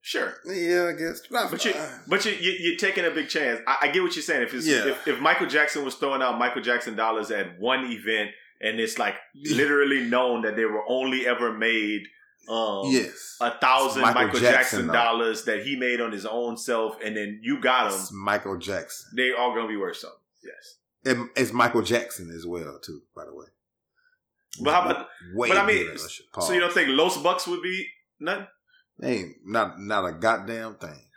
sure. Yeah, I guess. Not But you, but you, you, you're taking a big chance. I, I get what you're saying. If it's, Yeah. if, if Michael Jackson was throwing out Michael Jackson dollars at one event, and it's like literally known that they were only ever made um, yes, a thousand Michael, Michael Jackson, Jackson, dollars that he made on his own self, and then you got them. it's Michael Jackson. They all gonna be worth something. Yes. And it's Michael Jackson as well, too. By the way. But how about? Way but I mean. So you don't think Los Bucks would be nothing? ain't not not a goddamn thing.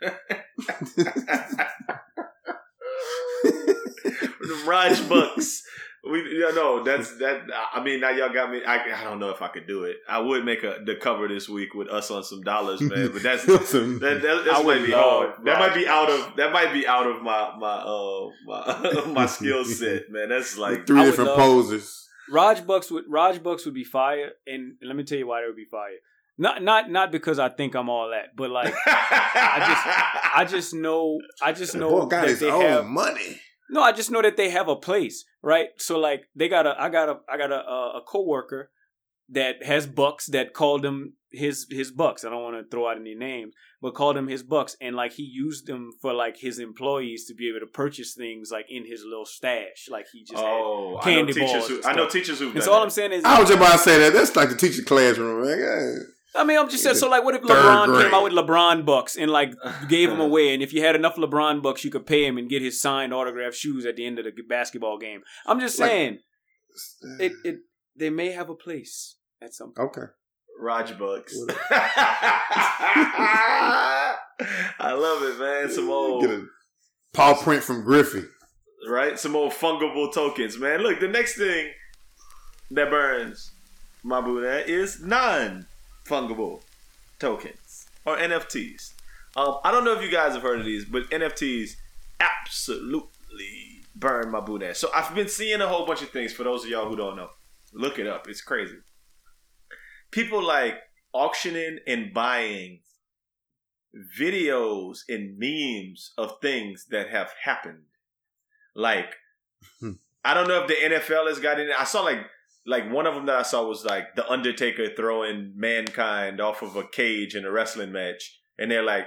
the Raj Bucks. We yeah, no, that's that. I mean, now y'all got me. I, I don't know if I could do it. I would make a the cover this week with us on some dollars, man. But that's Listen, that, that, I that would might be love hard. That might be out of that might be out of my my uh my my skill set, man. That's like three I different poses. Raj Bucks would Raj Bucks would be fire, and let me tell you why they would be fire. Not not not because I think I'm all that, but like I just I just know I just know boy got that they have money. No, I just know that they have a place, right? So like they got a I got a I got a a, a coworker that has bucks that called him his his bucks. I don't want to throw out any names, but called him his bucks, and like he used them for like his employees to be able to purchase things like in his little stash. Like he just had oh, I know candy teachers who I know teachers who've And so all that. I'm saying is, I was just about to say that. That's like the teacher classroom. Man. Yeah. I mean, I'm just saying. So, like, what if LeBron grade. came out with LeBron bucks and like gave them away, and if you had enough LeBron bucks, you could pay him and get his signed autograph shoes at the end of the basketball game. I'm just Like- saying, it it they may have a place at some point. Okay. Raj Bucks. I love it, man. Some old Get a paw print from Griffey. right? Some old fungible tokens, man. Look, the next thing that burns my Buddha is non-fungible tokens or NFTs. Um, I don't know if you guys have heard of these, but NFTs absolutely burn my Buddha. So I've been seeing a whole bunch of things. For those of y'all who don't know, look it up. It's crazy. People like auctioning and buying videos and memes of things that have happened. Like, Hmm. I don't know if the NFL has got in. I saw like like one of them that I saw was like the Undertaker throwing mankind off of a cage in a wrestling match, and they're like,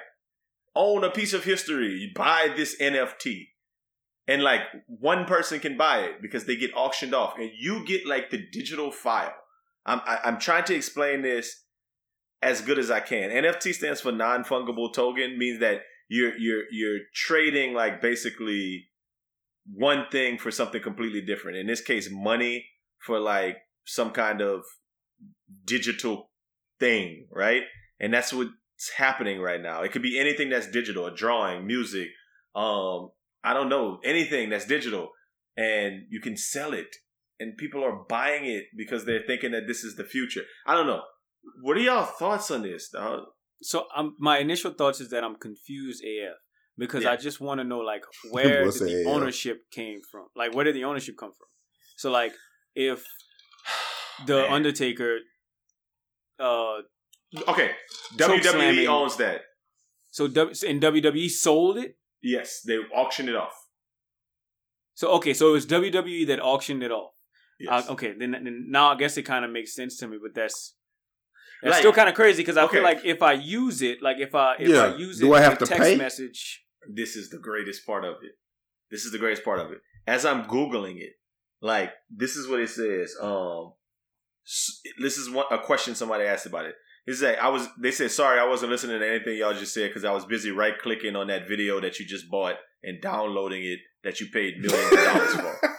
own a piece of history, buy this NFT. And like one person can buy it because they get auctioned off, and you get like the digital file. I'm I, I'm trying to explain this as good as I can. NFT stands for non fungible token, means that you're you're you're trading like basically one thing for something completely different. In this case, money for like some kind of digital thing, right? And that's what's happening right now. It could be anything that's digital, a drawing, music, um, I don't know, anything that's digital, and you can sell it. And people are buying it because they're thinking that this is the future. I don't know. What are y'all thoughts on this, dog? So, um, my initial thoughts is that I'm confused AF because Yeah. I just want to know like where What's did the AF? ownership came from? Like, where did the ownership come from? So, like, if the Man. Undertaker, uh, Okay, WWE slamming. owns that. so W in WWE sold it. Yes, they auctioned it off. So okay, so it was WWE that auctioned it off. Yes. Uh, okay, then, then now I guess it kind of makes sense to me, but that's that's Like- still kind of crazy because I okay. feel like if I use it, like if I if Yeah, I use it, do it, I have the to text pay? message. this is the greatest part of it. This is the greatest part of it. As I'm googling it, like this is what it says. Um, this is one a question somebody asked about it. It said I was. They said sorry, I wasn't listening to anything y'all just said because I was busy right clicking on that video that you just bought and downloading it that you paid millions of dollars for.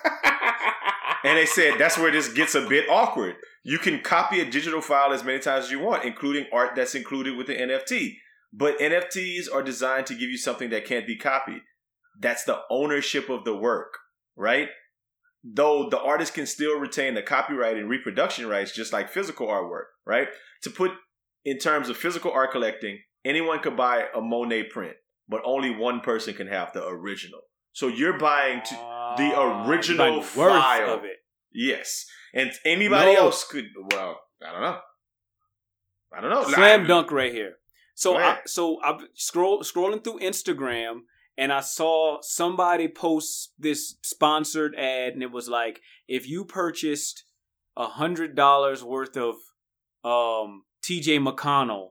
And they said that's where this gets a bit awkward. You can copy a digital file as many times as you want, including art that's included with the NFT. But NFTs are designed to give you something that can't be copied. That's the ownership of the work, right? Though the artist can still retain the copyright and reproduction rights just like physical artwork, right? To put in terms of physical art collecting, anyone could buy a Monet print, but only one person can have the original. So you're buying to, the Ah, original the file. of it. Yes, and anybody No. else could. Well, I don't know. I don't know. Slam dunk right here. So I, so I'm scroll scrolling through Instagram and I saw somebody post this sponsored ad and it was like if you purchased a hundred dollars worth of um TJ McConnell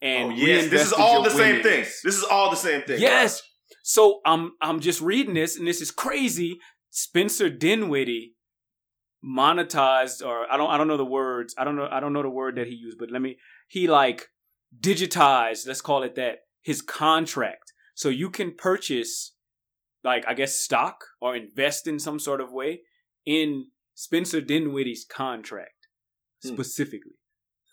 and oh yes, this is all the same winnings- thing. This is all the same thing. Yes. So I'm I'm just reading this and this is crazy. Spencer Dinwiddie monetized or I don't I don't know the words. I don't know I don't know the word that he used, but let me he like digitized, let's call it that, his contract. So you can purchase like I guess stock or invest in some sort of way in Spencer Dinwiddie's contract Hmm. specifically.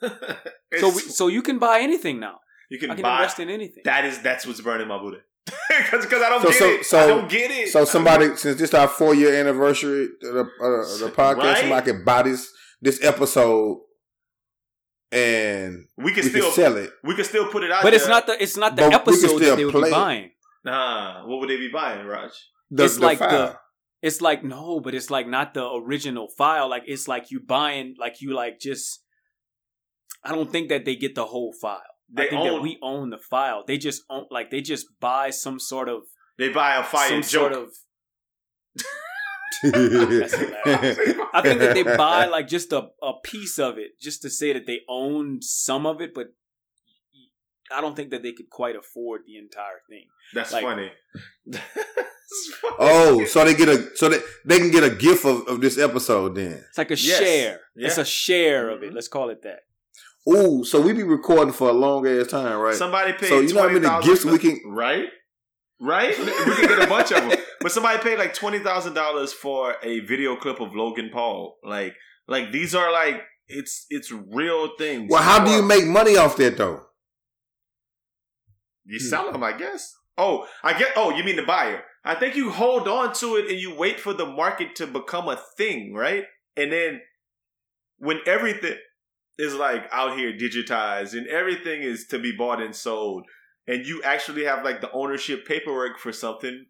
It's- So we, so you can buy anything now. you can, I can buy. invest in anything. that is that's what's burning my booty. Because I don't So- get so- it. so- I don't get it. So somebody, since this our four year anniversary of the, uh, the podcast, Right? somebody can buy this this episode and we can we still can sell it. we can still put it out. But it's not the it's not the But episode that they would play be it. buying. Nah, what would they be buying, Raj? The, It's the like file. the It's like no, but it's like not the original file. Like it's like you buying, like you like just. I don't think that they get the whole file. They I think own- that we own the file. They just own, like they just buy some sort of They buy a fire some joke. sort of. I think that they buy like just a, a piece of it just to say that they own some of it, but I don't think that they could quite afford the entire thing. That's like- funny. Funny. oh, so they get a so they they can get a gift of, of this episode then. It's like a Yes. share. It's a share of it. Mhm. Let's call it that. Ooh, so we be recording for a long ass time, right? Somebody paid. So you know how many $20,000 gifts we can- right? Right? We can get a bunch of them. But somebody paid like twenty thousand dollars for a video clip of Logan Paul. Like, like these are like it's it's real things. well, how do you make money off that though? You sell them, I guess. Oh, I get. Oh, you mean the buyer? I think you hold on to it and you wait for the market to become a thing, right? And then when everything is like out here digitized and everything is to be bought and sold, and you actually have like the ownership paperwork for something.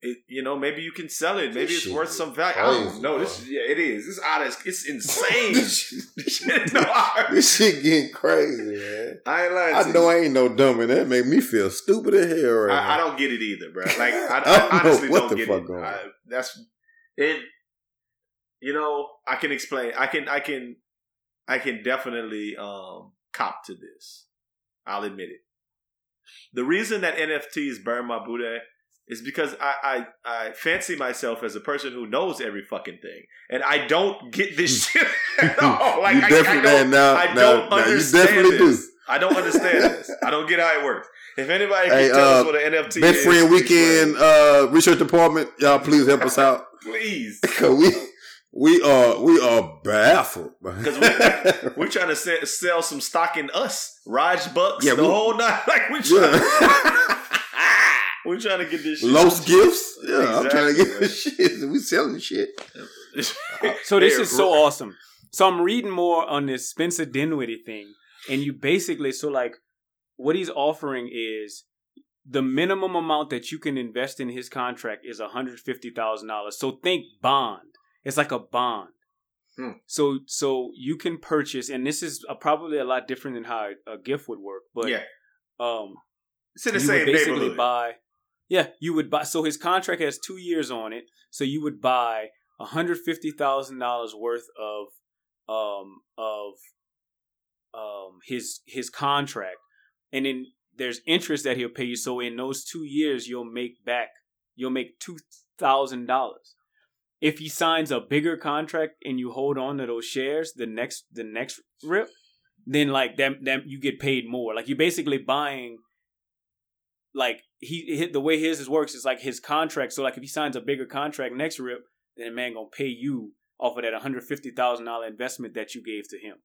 It, you know, maybe you can sell it. Maybe This it's worth some value. I don't crazy, know. This, yeah, it is. It's out of. It's insane. this, Shit, no, I, this shit getting crazy, man. I ain't lying. I to know you. I ain't no dummy. That make me feel stupid as hell right I, I don't get it either, bro. Like I, I I, don't know honestly what don't the get fuck it. I, that's it. You know, I can explain. I can. I can. I can definitely um cop to this. I'll admit it. The reason that NFTs burn my Buddha is because I, I I fancy myself as a person who knows every fucking thing, and I don't get this shit at all. Like you I, definitely I don't, now, I now, don't now you understand definitely this. do. I don't understand this. I don't get how it works. If anybody can Hey, tell uh, us what an NFT is Best is, friend weekend uh, research department, y'all please help us out please. because we we are we are baffled. 'Cause We're trying to se- sell some stock in us, Raj Bucks, Yeah, the we- whole night. Like we trying, yeah. We're trying to get this shit. Los gifts. Yeah, I'm trying to get this shit. We selling shit. So this is so awesome. So I'm reading more on this Spencer Dinwiddie thing, and you basically so like what he's offering is the minimum amount that you can invest in his contract is hundred fifty thousand dollars. So think bond. It's like a bond. Hmm. So so you can purchase, and this is uh probably a lot different than how a gift would work. But yeah, um, it's in the you same would basically neighborhood. buy yeah you would buy so his contract has two years on it so you would buy $150000 worth of um of um his his contract. And then there's interest that he'll pay you so in those two years you'll make back you'll make $2000 if he signs a bigger contract and you hold on to those shares the next the next rip then like that, that you get paid more. Like you're basically buying like he hit the way his works is like his contract. So like if he signs a bigger contract next rip, then the man gonna pay you off of that one hundred fifty thousand dollar investment that you gave to him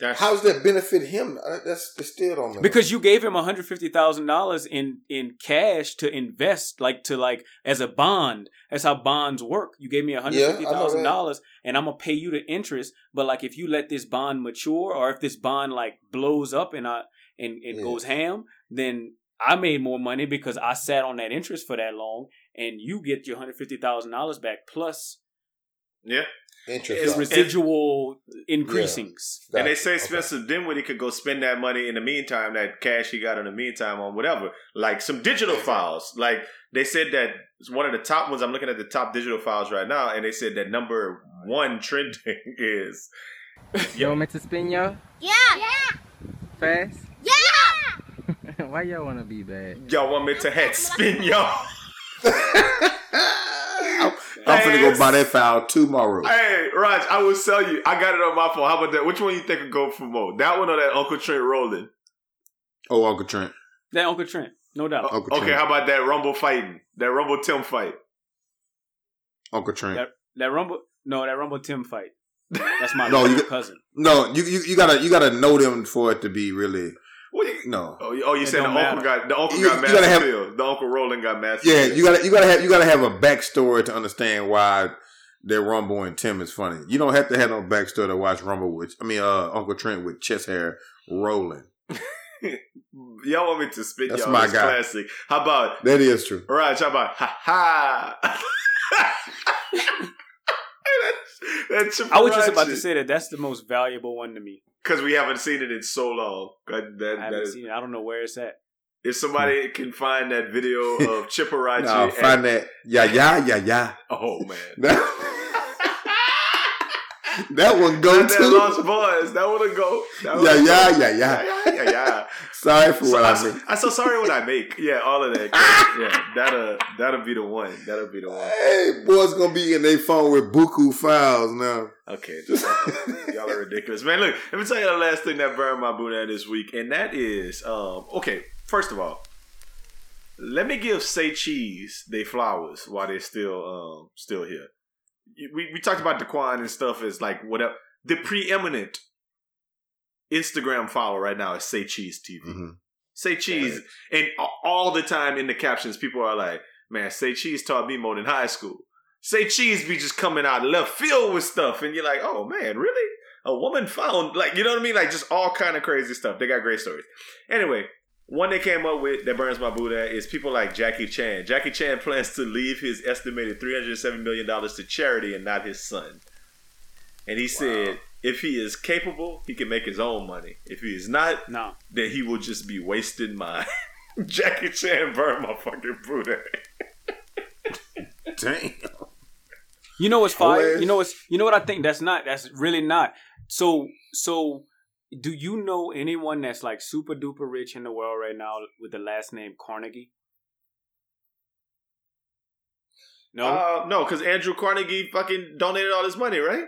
That's, How does that benefit him? Uh, That's, that's still don't know. because you gave him one hundred fifty thousand dollars in in cash to invest, like to like as a bond. That's how bonds work. You gave me one hundred fifty thousand dollars, and I'm gonna pay you the interest. But like if you let this bond mature, or if this bond like blows up and I and it Yeah. goes ham, then I made more money because I sat on that interest for that long, and you get your hundred fifty thousand dollars back plus yeah. Interest. it's off. residual increasings. And they Gotcha. say Okay. Spencer Dinwiddie could go spend that money in the meantime, that cash he got in the meantime on whatever, like some digital files. Like they said that one of the top ones. I'm looking at the top digital files right now, and they said that number one trending is Yo, Mr. Spin, y'all? Yeah. Yeah. Fast? Yeah. Why y'all wanna be bad? y'all want me to head spin y'all. I'm, I'm finna go buy that file tomorrow. Hey, Raj, I will sell you. I got it on my phone. How about that? Which one you think would go for more? That one or that Uncle Trent rolling? Oh, Uncle Trent. That Uncle Trent, no doubt. Uncle Okay, Trent. how about that Rumble fighting? That Rumble Tim fight? Uncle Trent. That that Rumble, no, that Rumble Tim fight. That's my No, you- cousin. No, you, you you gotta you gotta know them for it to be really What you, no. oh, you- oh, you It said the don't uncle got the uncle You- got you gotta have- appeal. The uncle Roland got massive. Yeah, appeal. you gotta you gotta have you gotta have a backstory to understand why that Rumble and Tim is funny. You don't have to have no backstory to watch Rumble with I mean uh Uncle Trent with chest hair rolling. Y'all want me to spit That's y'all my this guy. classic? How about That is true. Raj? How about ha ha? that's, that's I was just about to say that that's the most valuable one to me. Because we haven't seen it in so long. God, That, I haven't is, seen it. I don't know where it's at. if somebody can find that video of Chiparachi, No, and- find that. Yeah, yeah, yeah, yeah. oh man, That, one go that, that to. lost boys, that would go. That Yeah, yeah, yeah, yeah. yeah, yeah, yeah. Sorry for So what I, I mean. I'm so sorry what I make. Yeah, all of that. yeah, that'll that'll be the one. That'll be the one. Hey, boys gonna be in their phone with buku files now. Okay, y'all are ridiculous, man. Look, let me tell you the last thing that burned my boot this week, and that is, um, okay. First of all, let me give Say Cheese they flowers while they're still um still here. We we talked about Daquan and stuff as like whatever the preeminent Instagram follower right now is Say Cheese TV. Mhm. Say Cheese, and all the time in the captions, people are like, "Man, Say Cheese taught me more than high school." Say Cheese be just coming out of left field with stuff, and you're like, "Oh man, really? A woman found like you know what I mean? Like just all kind of crazy stuff. They got great stories. Anyway, one they came up with that burns my boot at is people like Jackie Chan. Jackie Chan plans to leave his estimated three hundred seven million dollars to charity and not his son. And he said, if he is capable, he can make his own money. If he is not, No. then he will just be wasting mine. Jackie Chan burned my fucking boot at. Damn. You know what's fire? You know what's you know what I think that's not that's really not. So so do you know anyone that's like super duper rich in the world right now with the last name Carnegie? No, Uh, no, because Andrew Carnegie fucking donated all his money, right?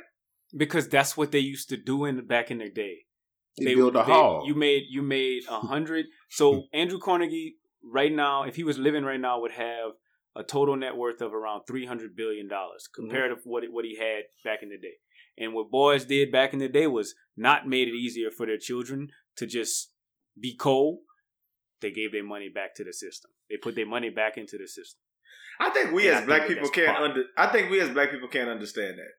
because that's what they used to do in back in the day. He they built a they- hall. You made you made a hundred. So Andrew Carnegie right now, if he was living right now, would have a total net worth of around three hundred billion dollars compared to what what he had back in the day. And what boys did back in the day was not made it easier for their children to just be cold. They gave their money back to the system. They put their money back into the system. I think we Yeah, I as black people can't fine. under. I think we as black people can't understand that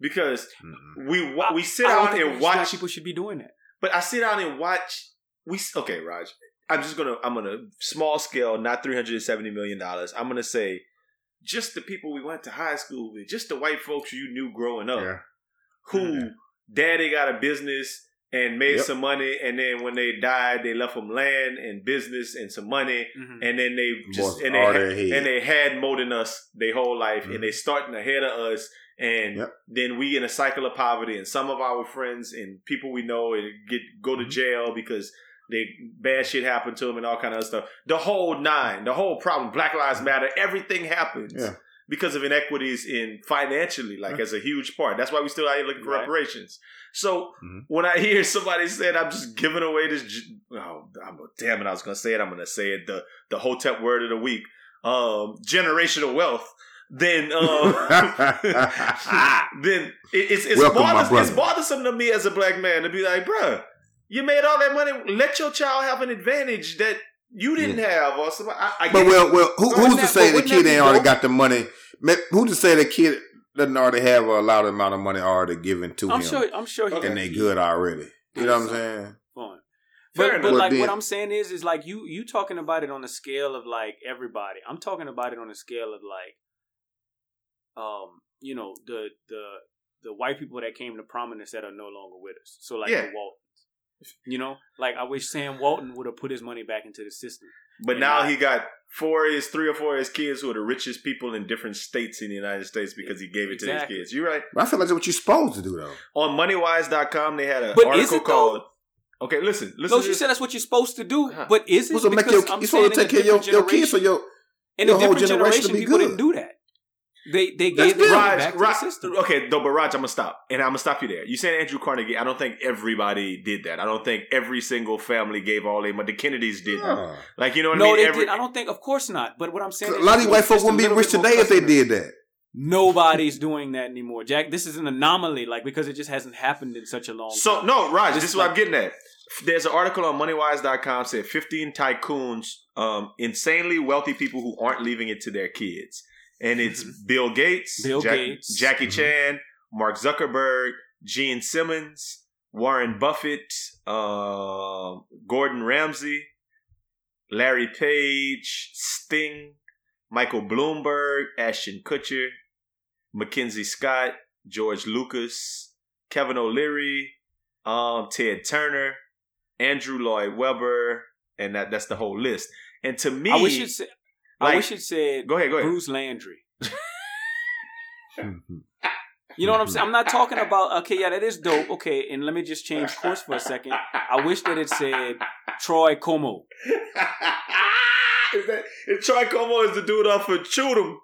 because Mm-mm. we wa- we sit I don't down and black watch. people should be doing that. But I sit down and watch. We s- okay, Raj. I'm just gonna. I'm gonna small scale, not three hundred and seventy million dollars. I'm gonna say just the people we went to high school with, just the white folks you knew growing up, Yeah. who Yeah. Daddy got a business and made Yep. some money, and then when they died, they left them land and business and some money, Mhm. and then they just and they had, their and they had more than us their whole life, Mhm. and they starting ahead of us, and Yep. then we in a cycle of poverty, and some of our friends and people we know and get go to Mhm. jail because they bad shit happened to them and all kind of other stuff. The whole nine, the whole problem, Black Lives Matter, everything happens. Yeah. Because of inequities in financially, like Yeah. as a huge part. That's why we still out here looking for Right. reparations. So Mhm. when I hear somebody saying I'm just giving away this, oh, I'm, damn it, I was gonna say it. I'm gonna say it. The the hotep word of the week, um, generational wealth. Then, um, then it, it's it's, Welcome, bothers- it's bothersome to me as a black man to be like, bruh, you made all that money. Let your child have an advantage that you didn't have, or something. I, I But well, well, who, who's to say the kid ain't already got the money? Who's to say the kid doesn't already have a lot of amount of money already given to I'm him, sure. I'm sure. He Okay. and they good already? You know what I'm saying? fun. But, but like But what I'm saying is is like you you talking about it on a scale of like everybody. I'm talking about it on a scale of like um you know the the the white people that came to prominence that are no longer with us. So like Yeah. the Waltons. You know, like I wish Sam Walton would have put his money back into the system. But And now I- he got four of his three or four of his kids who are the richest people in different states in the United States because he gave it to Exactly. his kids. You're right. But I feel like that's what you're supposed to do, though. On moneywise.com, they had an But is article it, though? called. Okay, listen. Listen No, to she said that's what you're supposed to do. Huh. But is it? You're supposed to make Because your, I'm you're supposed to take care of your, your kids so generation- your in your a whole different generation generation, be people good. didn't do that. They they That's gave their good. money Raj, back to Raj, the system. okay, though, but Raj, I'm gonna stop, and I'm gonna stop you there. You saying Andrew Carnegie? I don't think everybody did that. I don't think every single family gave all their money. The Kennedys didn't. Yeah. Like you know what no, I mean? No, they Every- did. I don't think. Of course not. But what I'm saying, A lot of these white just folks wouldn't be rich today if they did that. Nobody's doing that anymore, Jack. This is an anomaly, like because it just hasn't happened in such a long So time. no, Raj, Just this is what I'm getting at. There's an article on MoneyWise.com said 15 tycoons, um, insanely wealthy people who aren't leaving it to their kids, and it's Bill Gates, Mm-hmm. Bill Jack- Gates. Jackie Mhm. Chan, Mark Zuckerberg, Gene Simmons, Warren Buffett, um, Gordon Ramsay, Larry Page, Sting, Michael Bloomberg, Ashton Kutcher, Mackenzie Scott, George Lucas, Kevin O'Leary, um, Ted Turner, Andrew Lloyd Webber, and that that's the whole list. And to me, I wish it said. I like- wish it said. Go ahead, go ahead. Bruce Landry. You know what I'm saying? I'm not talking mm-hmm. about. Okay, yeah, that is dope. Okay, and let me just change course for a second. I wish that it said Troy Como. is that if Troy Como is the dude off of Chudum?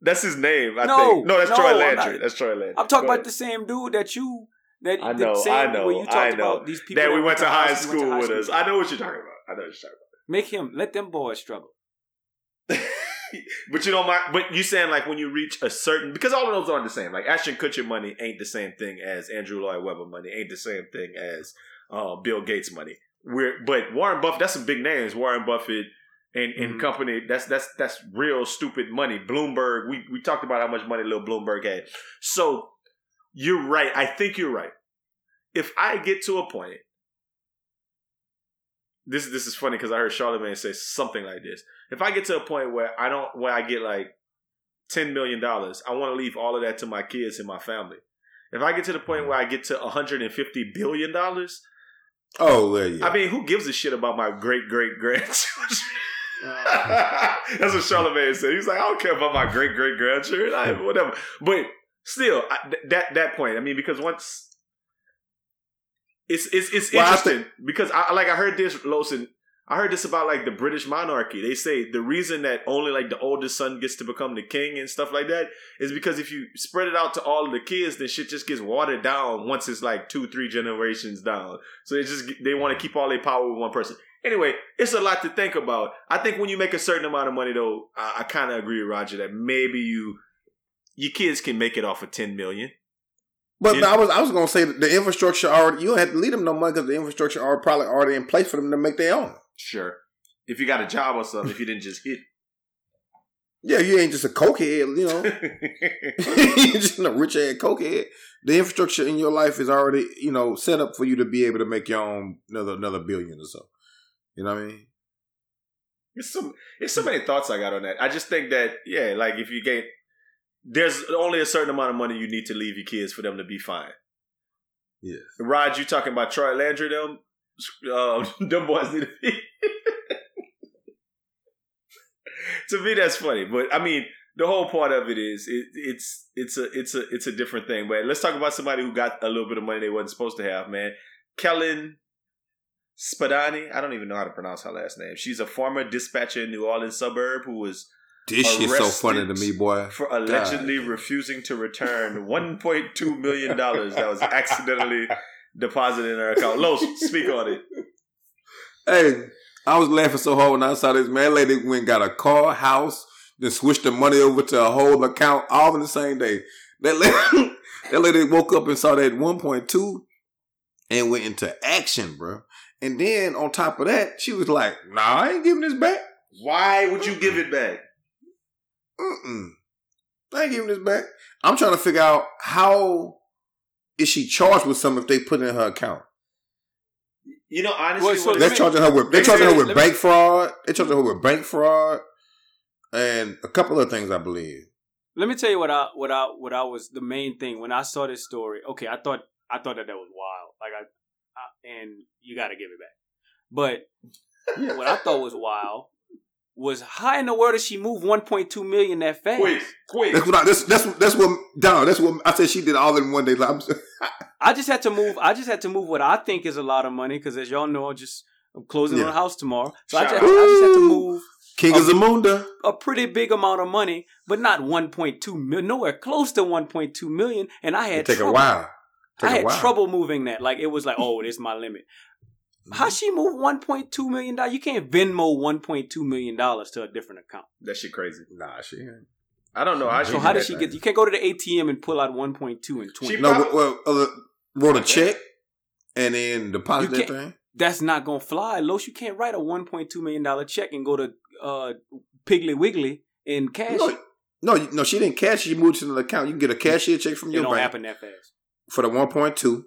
That's his name, I No, think. No, that's no, Troy Landry. not- That's Troy Landry. I'm talking about the same dude that you that I the know, same I know, you talked I know. about these people that we went to high school to high with school. us. I know what you're talking about. I know what you're talking about. Make him let them boys struggle. but you know, my but you saying like when you reach a certain because all of those aren't the same. Like Ashton Kutcher money ain't the same thing as Andrew Lloyd Webber money. Ain't the same thing as uh, Bill Gates money. We're but Warren Buffett. That's some big names. Warren Buffett. And, and Mhm. company that's that's that's real stupid money. Bloomberg, we we talked about how much money little Bloomberg had. So you're right. I think you're right. If I get to a point, this this is funny because I heard Charlemagne say something like this. If I get to a point where I don't, where I get like ten million dollars, I want to leave all of that to my kids and my family. If I get to the point where I get to 150 billion dollars, Oh well, yeah. I mean, who gives a shit about my great great grandchildren? Uh. That's what Charlemagne said. He's like, I don't care about my great great grandchildren, I, whatever. But still, I, th- that that point, I mean, because once it's it's it's Well, I interesting because I like I heard this Lawson. I heard this about like the British monarchy. They say the reason that only like the oldest son gets to become the king and stuff like that is because if you spread it out to all of the kids, then shit just gets watered down once it's like two, three generations down. So it just they want to keep all their power with one person. Anyway, it's a lot to think about. I think when you make a certain amount of money, though, I, I kind of agree with Roger that maybe you your kids can make it off of ten million. But Yeah. I was I was gonna say that the infrastructure already you don't have to leave them no money because the infrastructure are probably already in place for them to make their own. Sure, if you got a job or something, if you didn't just hit. Yeah, you ain't just a cokehead, you know. You're just a rich ass cokehead. The infrastructure in your life is already, you know, set up for you to be able to make your own another another billion or so. You know what I mean? It's so it's so many thoughts I got on that. I just think that yeah, like if you get there's only a certain amount of money you need to leave your kids for them to be fine. Yes. Rod, you talking about Troy Landry? Them, uh, them boys need to be. to me, that's funny, but I mean, the whole part of it is it, it's it's a it's a it's a different thing. But let's talk about somebody who got a little bit of money they wasn't supposed to have. Man, Kelyn Spadoni. I don't even know how to pronounce her last name. She's a former dispatcher in New Orleans suburb who was This shit's so funny to me, boy. for allegedly refusing to return 1.2 million dollars that was accidentally deposited in her account. Los, speak on it. Hey, I was laughing so hard when I saw this man. Lady went and got a car, house, then switched the money over to a whole account all in the same day. That lady, that lady woke up and saw that 1.2 and went into action, bro. And then on top of that, she was like, "Nah, I ain't giving this back. Why would you give it back? Mm-mm. I ain't giving this back. I'm trying to figure out how is she charged with something if they put it in her account. You know, honestly, Well, so They're it- charging her with they're charging her with let me- bank fraud. They're charging her with bank fraud and a couple of things, I believe. Let me tell you what I what I what I was the main thing when I saw this story. Okay, I thought I thought that that was wild. Like I, I and you got to give it back. But what I thought was wild was how in the world did she move 1.2 million that fast? quick, quick. That's what I, that's that's that's what Don. That's what I said. She did all in one day. Like, I'm, I just had to move. I just had to move what I think is a lot of money because, as y'all know, I'm just I'm closing Yeah. on a house tomorrow, so I just, out. I just had to move King of Zamunda. a pretty big amount of money, but not 1.2 million, nowhere close to 1.2 million. And I It had take a while. Take I a had while. trouble moving that. Like it was like, oh, this is my limit. How she move 1.2 million dollars? You can't Venmo 1.2 million dollars to a different account. that shit crazy. Nah, she. ain't. I don't know how So she. So how did did she thing. get? You can't go to the ATM and pull out 1.2 and 20. She- No, well, uh, wrote a check and then deposit that thing. That's not gonna fly, Los. You can't write a 1.2 million dollar check and go to uh, Piggly Wiggly and cash. No, no, no, she didn't cash. She moved to the account. You can get a cashier check from It your don't bank happen that fast. for the one point two.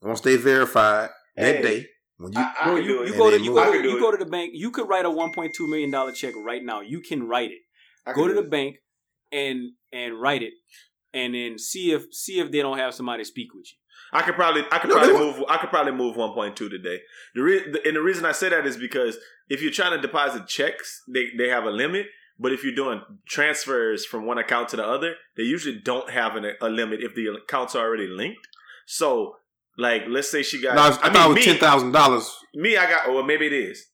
Once they verified that Hey. day, when you I, I Bro, you, you go to you go to, you go to the bank. You could write a 1.2 million dollar check right now. You can write it. I Go to the it. bank, and and write it, and then see if see if they don't have somebody speak with you. I could probably I could No, probably move I could probably move 1.2 today. The, re- the and the reason I say that is because if you're trying to deposit checks, they they have a limit. But if you're doing transfers from one account to the other, they usually don't have an, a limit if the accounts are already linked. So, like, let's say she got. No, I, I thought it was ten thousand dollars. me, I got. Well, maybe it is.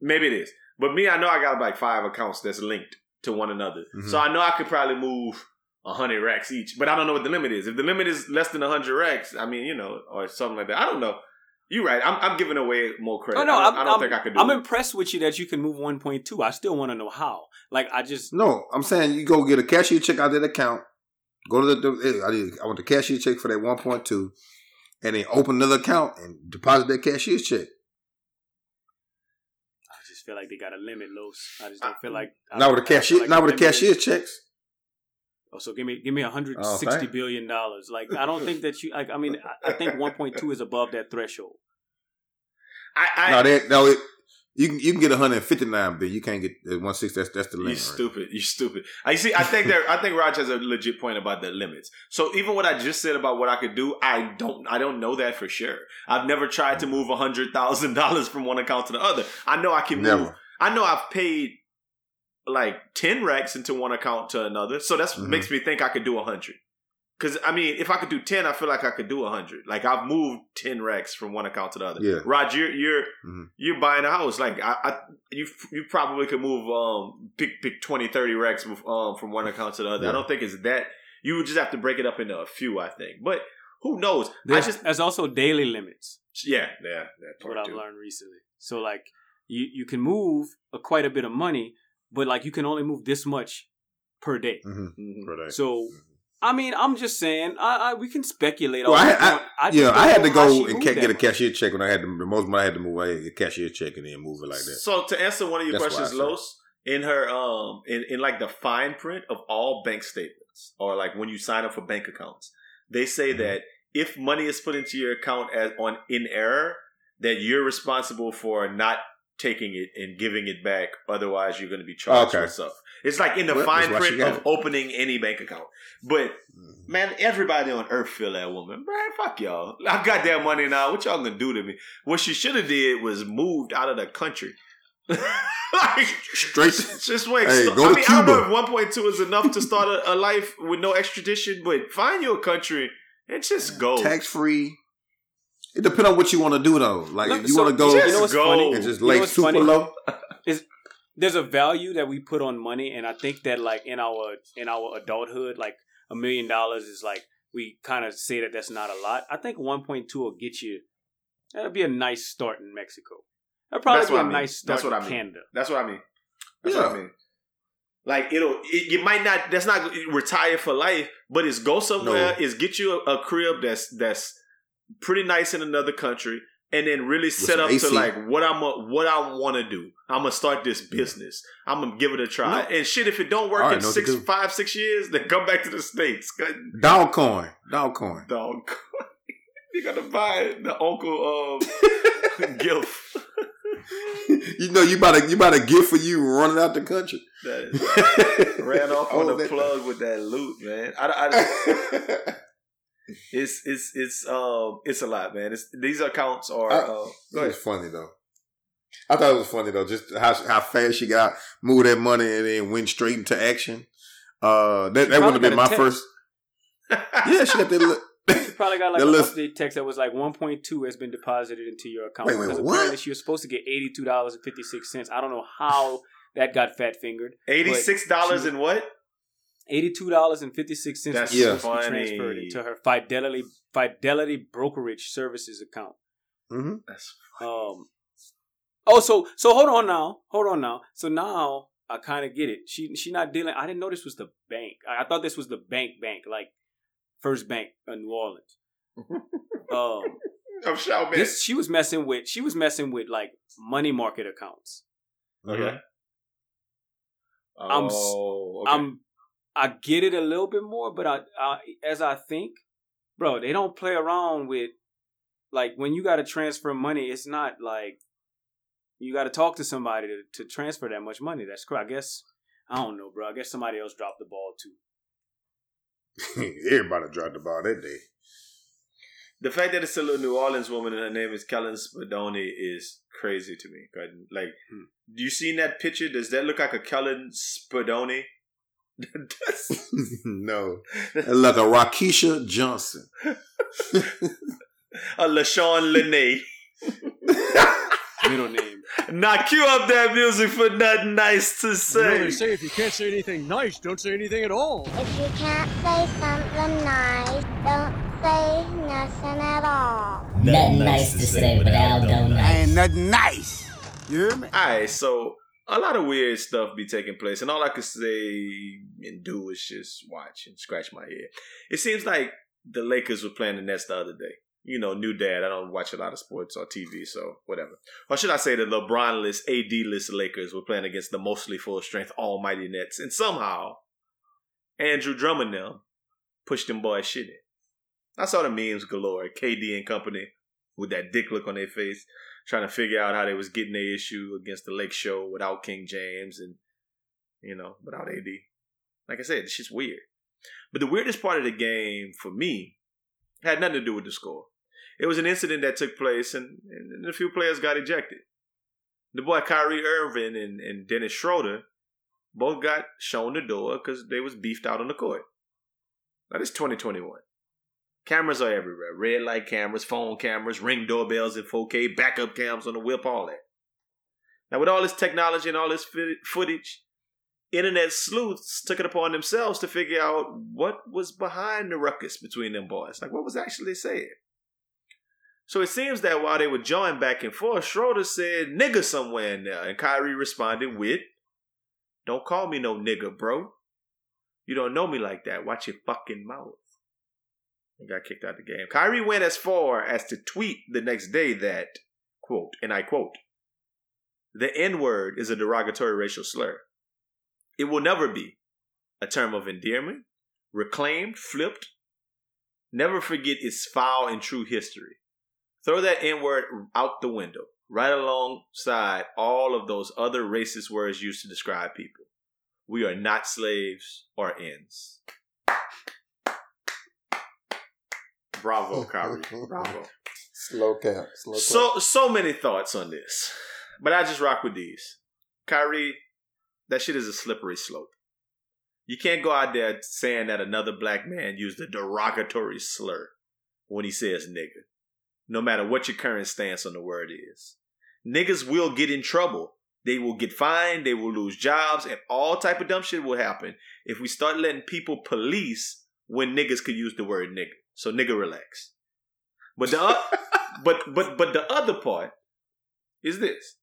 Maybe it is. But me, I know I got like five accounts that's linked to one another. Mhm. So I know I could probably move a hundred racks each. But I don't know what the limit is. If the limit is less than a hundred racks, I mean, you know, or something like that. I don't know. You're right. I'm, I'm giving away more credit. Oh no, I don't, I'm, I don't think I could do I'm it. impressed with you that you can move 1.2. I still want to know how. Like I just No, I'm saying you go get a cashier check out of that account. Go to the, the I, did, I want the cashier check for that one point two, and then open another account and deposit that cashier's check. I just feel like they got a limit, Los. I just don't feel like I, Not with a I feel cashier, like not with a limit is- cashier checks. Oh, so give me give me 160 Oh, thank- billion dollars. Like I don't think that you like. I mean, I, I think 1.2 is above that threshold. I, I, no, that no, it, you can you can get 159, but you can't get the 160. That's that's the limit. You limit. right? stupid. You stupid. I see. I think that I think Raj has a legit point about the limits. So even what I just said about what I could do, I don't. I don't know that for sure. I've never tried to move a hundred thousand dollars from one account to the other. I know I can move. Never. I know I've paid like ten racks into one account to another. So that's Mhm. makes me think I could do a hundred. Because I mean, if I could do ten, I feel like I could do a hundred. Like I've moved ten racks from one account to the other. Yeah. Raj, you're you're Mhm. you're buying a house. Like I, I you you probably could move um pick pick 20, 30 racks um from one account to the other. Yeah. I don't think it's that. You would just have to break it up into a few. I think, but who knows? There's, I just there's also daily limits. yeah yeah that That's what part I've too. learned recently. So like you you can move a, quite a bit of money, but like you can only move this much per day. Mhm. Mhm. So I mean, I'm just saying, I, I we can speculate. Well, all I, I. I yeah, I had to go and ca- get a cashier check when I had the, the most money I had to move. I had to get a cashier check and then move it like that. So to answer one of your That's questions, said- Los, in her um in, in like the fine print of all bank statements or like when you sign up for bank accounts, they say Mhm. that if money is put into your account as on in error, that you're responsible for not taking it and giving it back. Otherwise, you're going to be charged Okay. with stuff. It's like in the Well, fine that's why she print of it. opening any bank account. But Mhm. man, everybody on earth feel that woman. Man, fuck y'all. I got that money now. What y'all gonna do to me? What she should have did was moved out of the country. like Straight. just wait. Hey, go I to mean, I don't know Cuba. if one point two is enough to start a, a life with no extradition, but find your country and just go. Tax free. It depends on what you want to do though. Like Look, if you so want to go just you know what's go. funny? and just You know lay super funny? low. There's a value that we put on money, and I think that like in our in our adulthood, like a million dollars is like we kind of say that that's not a lot. I think 1.2 will get you. That'll be a nice start in Mexico. That'll probably That's be what a I mean. nice start That's what in I mean. Canada. That's what I mean. That's what I mean. Like it'll, it, you might not. That's not retire for life, but it's go somewhere. No. Is get you a, a crib that's that's pretty nice in another country, and then really set up AC. to like what I'm a, what I want to do. I'm gonna start this business. I'm gonna give it a try. And shit, if it don't work I in know what to six, five, six years, then come back to the states. God, Dogecoin. Dog coin. Dog, coin. you gotta buy the uncle um, gift. you know you about to you about to gift for you running out the country. That ran off on Oh, the plug with that loot, man. I, I, it's it's it's um it's a lot, man. It's these accounts are. I- uh, go It was funny though. I thought it was funny though, just how how fast she got moved that money and then went straight into action. Uh, that that wouldn't have been my a first. Yeah, she got that. Look. You probably got like That an list- update text that was like 1.2 has been deposited into your account. Wait, wait, because what? apparently she was supposed to get $82.56. I don't know how that got fat fingered. Eighty six dollars and what? $82.56 That's was supposed to funny. transferred into her Fidelity Fidelity brokerage services account. hmm That's Um. Oh, so so hold on now, hold on now. So now I kind of get it. She she not dealing. I didn't know this was the bank. I, I thought this was the bank bank, like First Bank in New Orleans. um, I'm sure, this she was messing with. She was messing with like money market accounts. okay. I'm Oh, okay. I'm I get it a little bit more, but I, I as I think, bro, they don't play around with like when you got to transfer money. It's not like you got to talk to somebody to, to transfer that much money. That's correct. I guess I don't know, bro. I guess somebody else dropped the ball too. Everybody dropped the ball that day. The fact that it's a little New Orleans woman and her name is Kelyn Spadoni is crazy to me. Like, Hmm. do you seen that picture? Does that look like a Kelyn Spadoni? That's- no, like a Rakisha Johnson. a LaShawn Lene. Middle name. Now cue up that music for nothing nice to You know say. they say if you can't say anything nice, don't say anything at all. If you can't say something nice, don't say nothing at all. Nothing nice to say, but Aldo nice. Ain't nothing nice. You hear me? Alright, so a lot of weird stuff be taking place, and all I can say and do is just watch and scratch my head. It seems like the Lakers were playing the Nets the other day. You know, new dad. I don't watch a lot of sports or TV, so whatever. Or should I say the LeBron-less, AD-less Lakers were playing against the mostly full-strength almighty Nets, and somehow Andre Drummond them pushed them boys shit in. I saw the memes galore. KD and company with that dick look on their face trying to figure out how they was getting their issue against the Lake Show without King James and you know without AD. Like I said, it's just weird. But the weirdest part of the game for me had nothing to do with the score. It was an incident that took place, and, and a few players got ejected. The boy Kyrie Irving and, and Dennis Schroeder both got shown the door because they was beefed out on the court. Now this 2021. Cameras are everywhere. Red light cameras, phone cameras, ring doorbells in 4K, backup cams on the whip, all that. Now, with all this technology and all this footage, internet sleuths took it upon themselves to figure out what was behind the ruckus between them boys. Like, what was actually said? So it seems that while they were jawing back and forth, Schroeder said nigger somewhere in there, and Kyrie responded with, Don't call me no nigger, bro. You don't know me like that. Watch your fucking mouth and got kicked out of the game. Kyrie went as far as to tweet the next day that, quote, and I quote, the N word is a derogatory racial slur. It will never be a term of endearment, reclaimed, flipped. Never forget its foul and true history. Throw that N word out the window, right alongside all of those other racist words used to describe people. We are not slaves or ends. Bravo, Kyrie. Bravo. Slow cap. Slow. So so many thoughts on this, but I just rock with these. Kyrie, that shit is a slippery slope. You can't go out there saying that another black man used a derogatory slur when he says nigger, no matter what your current stance on the word is. Niggas will get in trouble. They will get fined. They will lose jobs, and all type of dumb shit will happen if we start letting people police when niggas could use the word nigger. So nigga, relax. But the o- but but but the other part is this.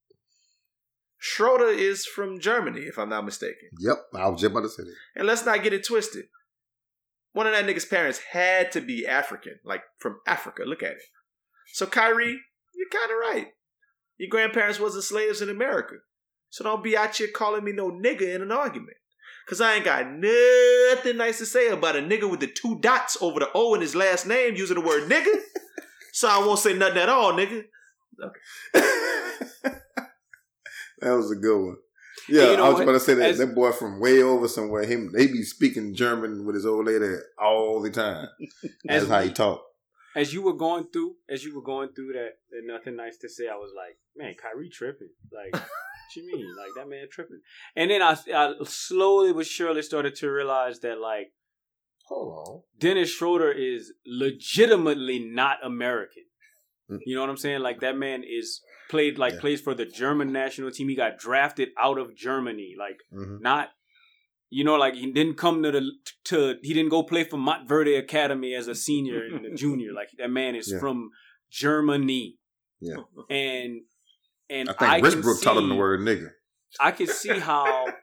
Schroeder is from Germany, if I'm not mistaken. Yep, I was just about to say that. And let's not get it twisted. One of that nigga's parents had to be African, like from Africa. Look at it. So Kyrie, you're kind of right. Your grandparents wasn't slaves in America. So don't be out here calling me no nigga in an argument. Cause I ain't got nothing nice to say about a nigga with the two dots over the O in his last name using the word nigga. so I won't say nothing at all, nigga. Okay. That was a good one. Yeah, you know I was what? about to say that. As- that boy from way over somewhere, him they be speaking German with his old lady all the time. That's As how he talk. As you were going through, as you were going through that, that nothing nice to say. I was like, man, Kyrie tripping. Like, what you mean? Like that man tripping. And then I, I slowly but surely started to realize that like Hold Dennis Schroeder is legitimately not American. Mm. You know what I'm saying? Like that man is played like Yeah. plays for the German national team. He got drafted out of Germany. Like on. hmm not you know like he didn't come to the to he didn't go play for Montverde Academy as a senior and a junior like that man is Yeah. from Germany Yeah. and and I think I can Richbrook taught him the word nigga. I can see how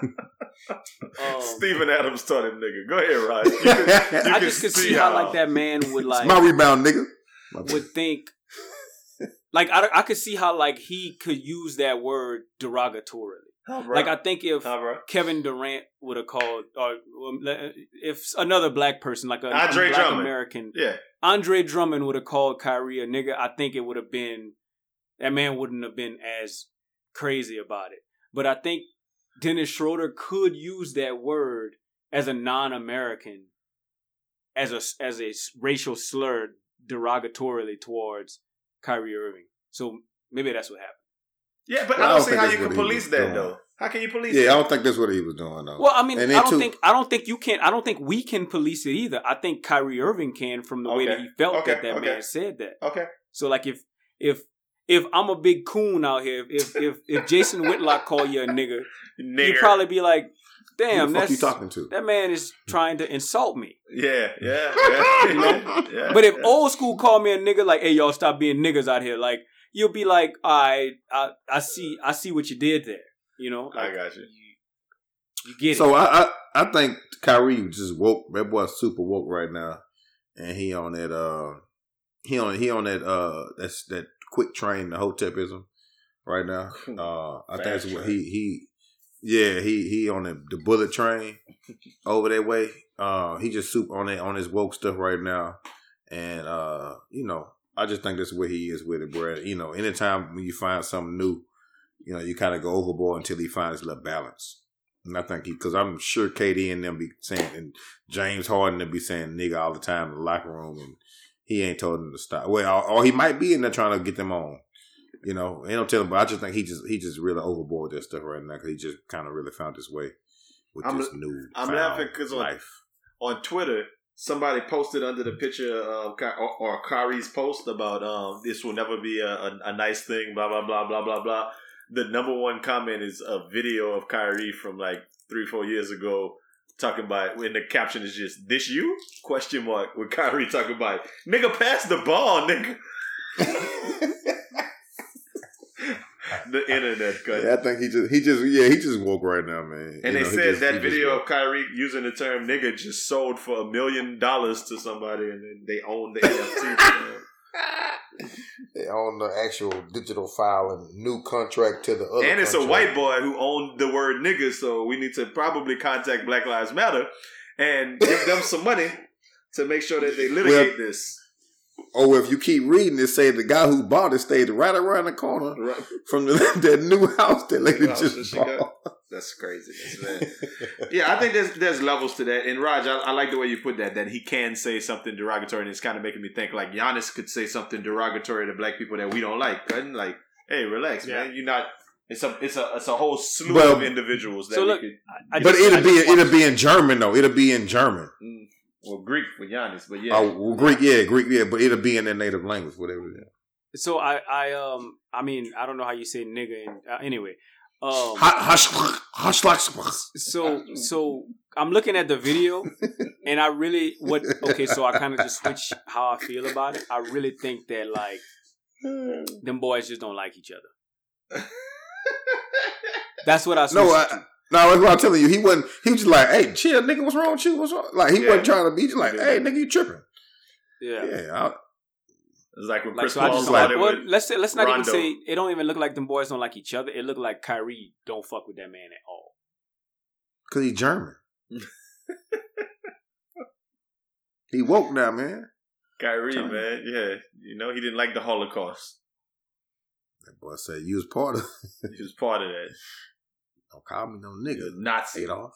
um, Steven Adams taught him nigga. Go ahead, Rod. You can, you I can just could see how like that man would like it's my rebound, nigga. My would think like I, I could see how like he could use that word derogatorily like I think if. Kevin Durant would have called, or um, if another black person, like a, a Andre black Drummond. American, Yeah. Andre Drummond would have called Kyrie a nigga, I think it would have been that man wouldn't have been as crazy about it. But I think Dennis Schroeder could use that word as a non-American as a as a racial slur derogatorily towards Kyrie Irving. So maybe that's what happened. Yeah, but Well, I I don't don't see how you can police that doing. though. How can you police Yeah, it? I don't think that's what he was doing though. Well, I mean, I don't too- think I don't think you can. I don't think we can police it either. I think Kyrie Irving can from the way that he felt Okay. that that Okay. man said that. Okay. So like if if if I'm a big coon out here, if if if Jason Whitlock call you a nigga, Nigger. you'd probably be like, Who "Damn, the fuck that's you talking to? that man is trying to insult me." Yeah, yeah, yeah. You know? yeah But if yeah. old school call me a nigga, like, "Hey, y'all, stop being niggas out here," like you'll be like, "I I I see I see what you did there." You know, I got you. you get So it. I, I I think Kyrie just woke. That boy super woke right now, and he on that uh he on he on that uh that's that quick train the hotepism right now. Uh, I think that's what he he yeah he he on the, the bullet train over that way. Uh, he just super on that on his woke stuff right now, and uh you know I just think that's where he is with it, bro. You know, anytime when you find something new, you know, you kind of go overboard until he finds a little balance. And I think he, because I'm sure KD and them be saying, and James Harden them be saying nigga all the time in the locker room, and he ain't told them to stop. Well, or, or he might be in there trying to get them on. You know, they don't tell him, but I just think he just he just really overboard that stuff right now because he just kind of really found his way with I'm- this new. I'm laughing 'cause on- life. on Twitter, somebody posted under the picture of Ky- or, or Kyrie's post about um, this will never be a, a, a nice thing, blah blah blah blah blah blah. The number one comment is a video of Kyrie from like three four years ago talking about when the caption is just this you question mark with Kyrie talking about nigga pass the ball nigga. the internet cut. Yeah, I think he just he just yeah he just woke right now, man. And You they know, said just- that video of Kyrie using the term nigga just sold for a million dollars to somebody and then they own the NFT. They own the actual digital file and new contract to the other. and it's a white boy who owned the word nigga, so we need to probably contact Black Lives Matter and give them some money to make sure that they litigate this. Or if you keep reading it, say the guy who bought it stayed right around the corner Right. from the, that new house that lady House just that she bought. That's crazy. Man. yeah, I think there's there's levels to that. And Raj, I, I like the way you put that. That he can say something derogatory, and it's kind of making me think like Giannis could say something derogatory to black people that we don't like. Couldn't like, hey, relax, Yeah. man. You're not. It's a it's a it's a whole slew Well, of individuals that so look, could. I, I but just- it'll be it'll be in German though. It'll be in German. Mm, well, Greek for Giannis, but yeah, Oh, well, Greek, yeah, Greek, yeah, but it'll be in their native language, whatever it is. So I, I, um, I mean, I don't know how you say nigga. In, uh, anyway, um, so so I'm looking at the video, and I really what okay. So I kind of just switch how I feel about it. I really think that like them boys just don't like each other. That's what I switched No, I, to. No, that's what I'm telling you. He wasn't. He was just like, "Hey, chill, nigga. What's wrong with you? What's wrong?" Like he Yeah. wasn't trying to be just like, "Hey, nigga, you tripping?" Yeah. Yeah, I, it's like when Like Chris so, I Paul just like well, with let's say let's not Rondo. even say it don't even look like them boys don't like each other. It looked like Kyrie don't fuck with that man at all. cause he German. he woke now, man. Kyrie, Tell me. man. Yeah, you know he didn't like the Holocaust. That boy said you was part of. He was part of that. Don't call me no The nigga. Nazi. Adolf.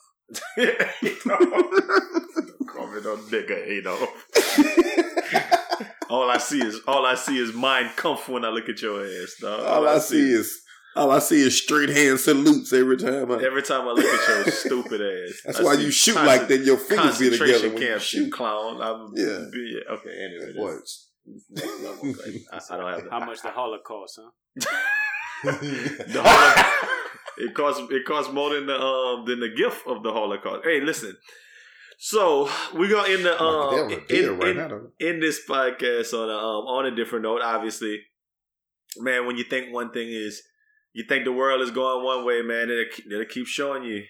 Adolf. Don't call me no nigga, Adolf. all I see is all I see is Mein Kampf when I look at your ass, dog. all I see is all I see is straight hand salutes every time. I, every time I look at your stupid ass. that's I why you shoot concent- like that. Your fingers be together when you camps, you shoot. clown. I'm, Yeah. be- yeah. Okay. Anyway, Boy, that's next level. Like, I, I don't have How much the Holocaust, huh? the Holocaust. It costs it costs more than the um than the gift of the Holocaust. Hey, listen. So we're gonna end the um Damn, a in, right in- in this podcast on a um on a different note. Obviously, man, when you think one thing is, you think the world is going one way, man, it'll, it'll keep showing you.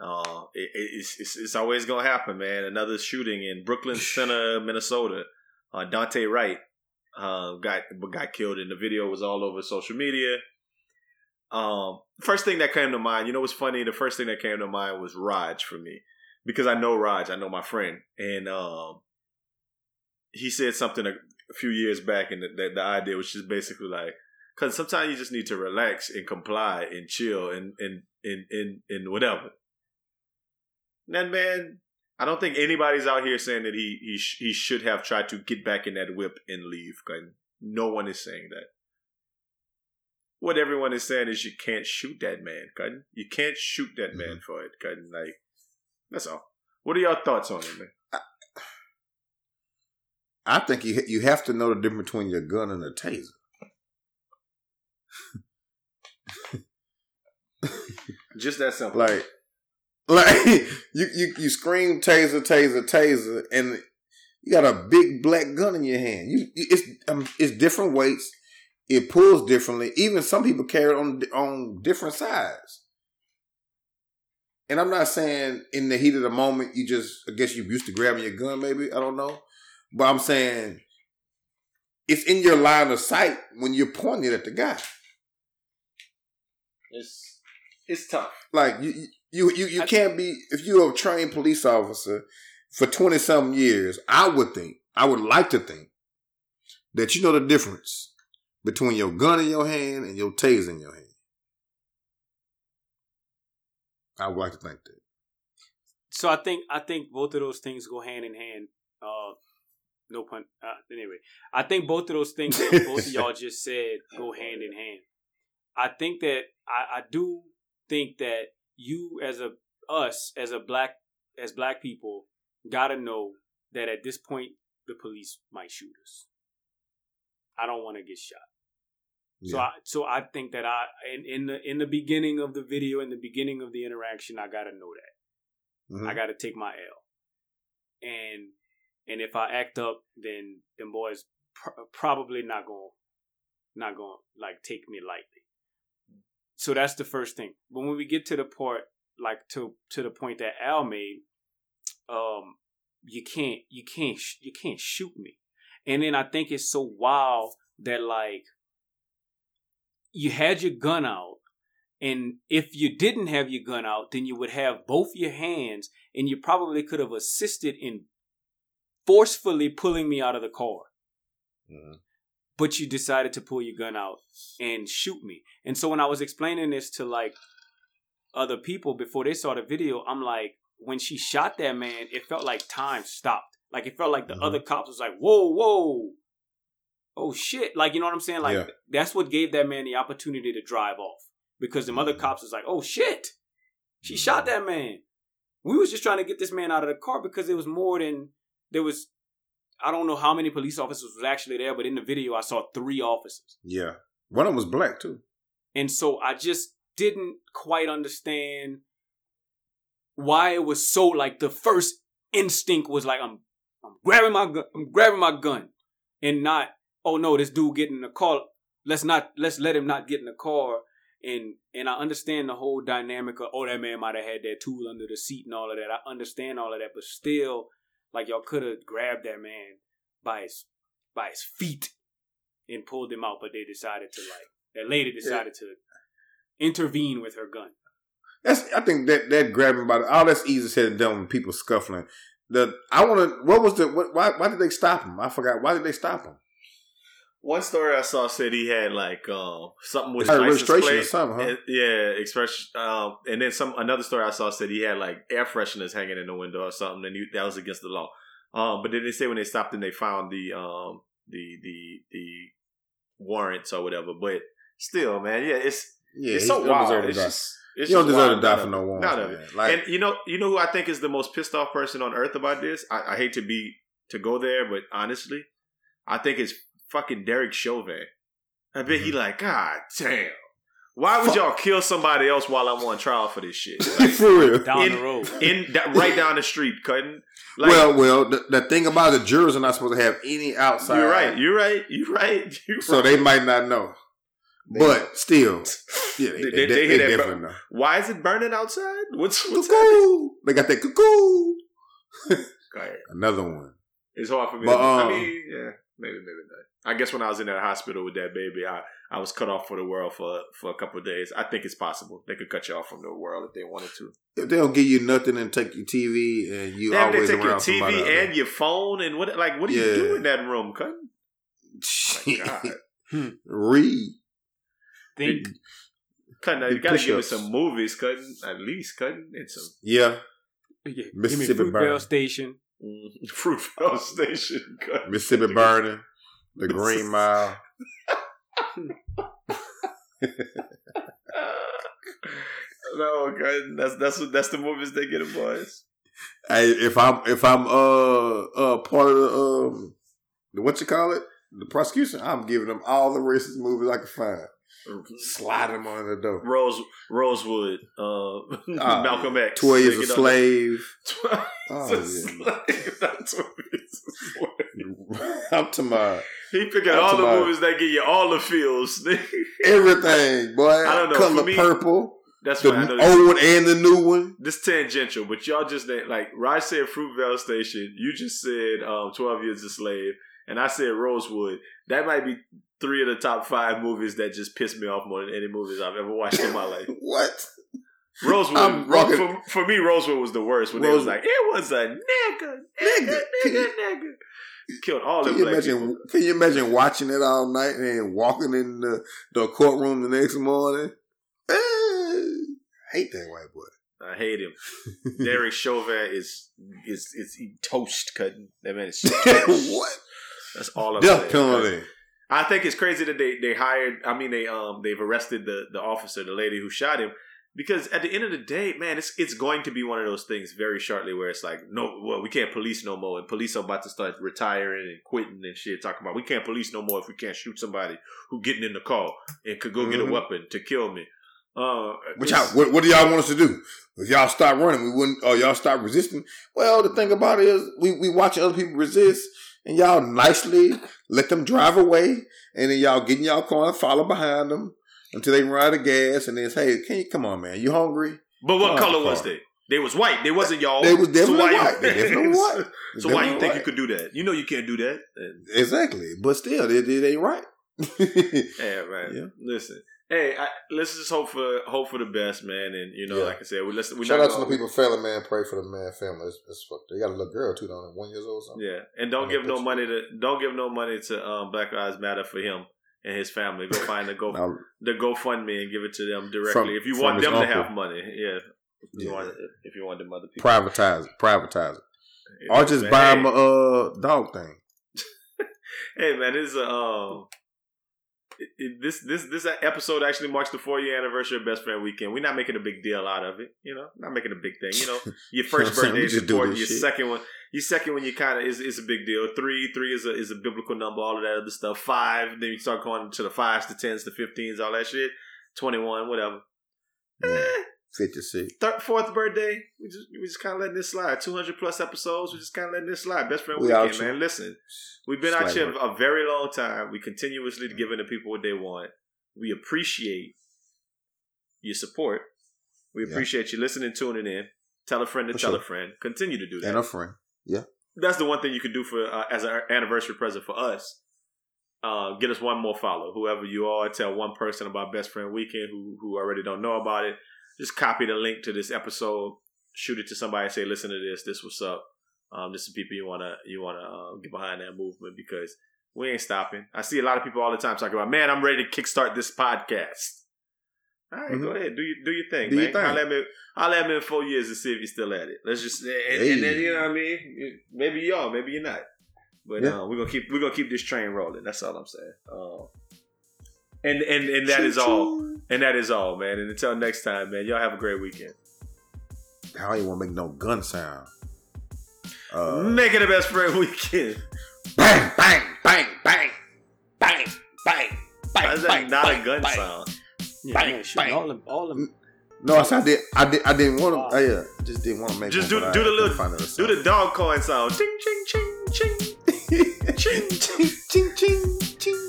Uh, it- it's, it's it's always gonna happen, man. Another shooting in Brooklyn Center, Minnesota. Uh, Daunte Wright uh, got got killed, and the video was all over social media. Um, first thing that came to mind, you know, what's funny? The first thing that came to mind was Raj for me because I know Raj, I know my friend, and um, he said something a, few years back, and the, the, the idea was just basically like, because sometimes you just need to relax and comply and chill and and and and, and whatever. that man. I don't think anybody's out here saying that he he sh- he should have tried to get back in that whip and leave. No one is saying that. What everyone is saying is you can't shoot that man, Cutting. You can't shoot that man Mhm. for it, Cutting. Like that's all. What are your thoughts on it, man? I think you you have to know the difference between your gun and a taser. Just that simple. Like, like you you you scream taser, taser, taser, and you got a big black gun in your hand. You you- it's um, it's different weights. It pulls differently. Even some people carry it on on different sides. And I'm not saying in the heat of the moment you just I guess you used to grabbing your gun. Maybe I don't know, but I'm saying it's in your line of sight when you're pointing at the guy. it's it's tough. Like you, you, you, you I- can't be if you're a trained police officer for twenty something years. I would think, I would like to think that you know the difference between your gun in your hand and your taser in your hand. I would like to think that. So I think I think both of those things go hand in hand. Uh, no pun. Uh, anyway, I think both of those things that both of y'all just said go hand in hand. I think that I, I do think that you as a us as a black as black people gotta know that at this point the police might shoot us. I don't want to get shot. So I so I think that I in, in the in the beginning of the video, in the beginning of the interaction, I gotta know that. Mhm. I got to take my L. And and if I act up, then them boys pr- probably not gonna not going to like take me lightly. So that's the first thing. But when we get to the part like to to the point that Al made, um you can't you can't sh- you can't shoot me. And then I think it's so wild that like you had your gun out and if you didn't have your gun out, then you would have both your hands and you probably could have assisted in forcefully pulling me out of the car. Mhm. But you decided to pull your gun out and shoot me. And so when I was explaining this to like other people before they saw the video, I'm like, when she shot that man, it felt like time stopped. Like it felt like the Mhm. other cops was like, whoa, whoa. Oh shit. Like, you know what I'm saying? Like Yeah. that's what gave that man the opportunity to drive off. Because them other Mhm. cops was like, oh shit. She Mhm. shot that man. We was just trying to get this man out of the car because it was more than there was I don't know how many police officers was actually there, but in the video I saw three officers. Yeah, one of them was black too. And so I just didn't quite understand why it was so like the first instinct was like I'm I'm grabbing my gun I'm grabbing my gun and not oh no this dude getting in the car. Let's not let's let him not get in the car. And and I understand the whole dynamic of oh that man might have had that tool under the seat and all of that. I understand all of that but still like y'all could have grabbed that man by his by his feet and pulled him out but they decided to like that lady decided to intervene with her gun. That's I think that that grabbing by the, all that's easy said and done when people scuffling. The I want to. What was the? What, why? Why did they stop him? I forgot. Why did they stop him? One story I saw said he had like um, something with his registration or something, huh? And- yeah, express. Um, and then some another story I saw said he had like air fresheners hanging in the window or something, and he, that was against the law. Um, but then they say when they stopped him, they found the um the the the warrants or whatever. But still, man, yeah, it's Yeah, it's so wild. It's just, it's You don't deserve wild. to die for no it. warrants, None of it. Like- and you know, you know who I think is the most pissed off person on earth about this. I, I hate to be to go there, but honestly, I think it's fucking Derek Chauvin. I bet he like, God damn. Why would Mm-hmm. Fuck. y'all kill somebody else while I'm on trial for this shit? Like, for real. down in, the road in that, right down the street, cutting. Like, well, well, the, the thing about the jurors are not supposed to have any outside. you're right. You're right. You're right. You're so right. they might not know, but still, yeah, they, They- they, they they, hear that definitely know. Why is it burning outside? What's what's? Cuckoo! They got that cuckoo. Go ahead. Another one. It's hard for me. But, to, I um, mean, yeah, maybe, maybe not. I guess when I was in that hospital with that baby, I, I was cut off for the world for for a couple of days. I think it's possible they could cut you off from the world if they wanted to. If they don't give you nothing and take your TV and you Damn, they take your around TV and your phone and what? Like, what do you do in that room, cut? Read. Think Cutting, Do you gotta give me push-ups. some movies, cutting at least cutting and some. Yeah. Yeah, give Mississippi Fruitvale burn. Station. Mm, Fruitvale Station. God. Mississippi burning, the Green Mile. no, God, that's that's that's the movies they get, boys. Hey, if I'm if I'm uh uh part of the um the what you call it the prosecution, I'm giving them all the racist movies I can find. Slide him under the door. Rose Rosewood, uh, Ah, Malcolm X, Twelve years a slave. the- Oh, Twelve yeah. a slave, not Twelve years a slave. I'm to my He picking all the about- movies that give you all the feels. everything, boy. I don't know, Color me, purple, That's the fine. I know old one and the new one. this tangential, but y'all just like Raj said Fruitvale Station. You just said um, Twelve Years a Slave, and I said Rosewood. That might be three of the top five movies that just pissed me off more than any movies I've ever watched in my life. What? Rosewood, I'm Ro- walking- for, for me, Rosewood was the worst when they was like, it was a nigga, nigga, Nigga. nigga, nigga. Killed all Can you imagine? people. Can you imagine watching it all night and walking in the, the courtroom the next morning? Eh, hate that white boy. I hate him. Derek Chauvin is is is toast cutting. That man is toast. what? That's all I'm Death saying. penalty. I think it's crazy that they they hired. I mean, they um they've arrested the the officer, the lady who shot him, because at the end of the day, man, it's it's going to be one of those things very shortly where it's like, no, well, we can't police no more, and police are about to start retiring and quitting and shit. Talking about we can't police no more if we can't shoot somebody who getting in the car and could go get a Mhm. weapon to kill me. Uh, Which y'all, what, what do y'all want us to do? If y'all stop running, we wouldn't, or y'all stop resisting. Well, the thing about it is, we we watching other people resist, and y'all nicely let them drive away, and then y'all get in y'all car and follow behind them until they run out of gas, and then say, "Hey, can you come on, man? You hungry?" But what color was they? They was white. They wasn't y'all. They was definitely you- white. They definitely white. so why you think you could do that? You know you can't do that. Exactly, but still, it, it ain't right. Yeah, man. Yeah. Listen, hey, I, let's just hope for hope for the best, man. And you know, Yeah. like I said, we let's we Shout not out to the people, family man. Pray for the man, family. It's, it's fucked. They got a little girl too, don't they? One years old. or Something. Yeah, and don't give no picture. money to don't give no money to um, Black Lives Matter for him and his family. Go find the go Now, the GoFundMe and give it to them directly From- if you want them to have money. Yeah, if you Yeah. want if you want them other people, privatize it. Privatize it. Know Or just I'm buy saying? him a uh, dog thing. Hey man, it's a um, it, it- this this this episode actually marks the four year anniversary of Best Friend Weekend. We're not making a big deal out of it, you know, not making a big thing. You know, your first birthday is important. Your shit. second one, your second one, you kind of is is a big deal. Three three is a is a biblical number. All of that other stuff. Five, then you start going to the fives, the tens, the fifteens, all that shit. Twenty one, whatever. Eh, Fifty six. third, fourth birthday, we just we just kind of letting this slide. Two hundred plus episodes, we just kind of letting this slide. Best friend We weekend, here. man. Listen, we've been out here a very long time. We continuously giving the people what they want. We appreciate your support. We Yeah. appreciate you listening, tuning in. Tell a friend to For tell sure. a friend. Continue to do that. And a friend. Yeah. That's the one thing you could do for uh, as an anniversary present for us. Uh, get us one more follow. Whoever you are, tell one person about Best Friend Weekend who who already don't know about it. Just copy the link to this episode, shoot it to somebody, say, "Listen to this. This what's up. Um, this is people you wanna you wanna uh, get behind that movement because we ain't stopping." I see a lot of people all the time talking about, "Man, I'm ready to kickstart this podcast." All right, Mhm. go ahead, do you do your thing, Do man. your thing. I'll let me I'll let me in four years and see if you're still at it. Let's just and, and then you know what I mean. Maybe you are, maybe you're not. But Yeah. uh, we're gonna keep we're gonna keep this train rolling. That's all I'm saying. Uh, and and and that is all. And that is all, man. And until next time, man. Y'all have a great weekend. I don't even want to make no gun sound. Uh, Make it the best friend weekend. bang, bang, bang, bang, bang, bang, Why bang, is that bang, not bang, a gun bang. sound? Yeah, Bang, man, bang. all them, all them. No, I said I did. I did. I didn't want to. Uh, yeah, just didn't want to make. Just one, do do I the little find do the dog coin sound. Ching ching ching ching. ching, ching, ching, ching,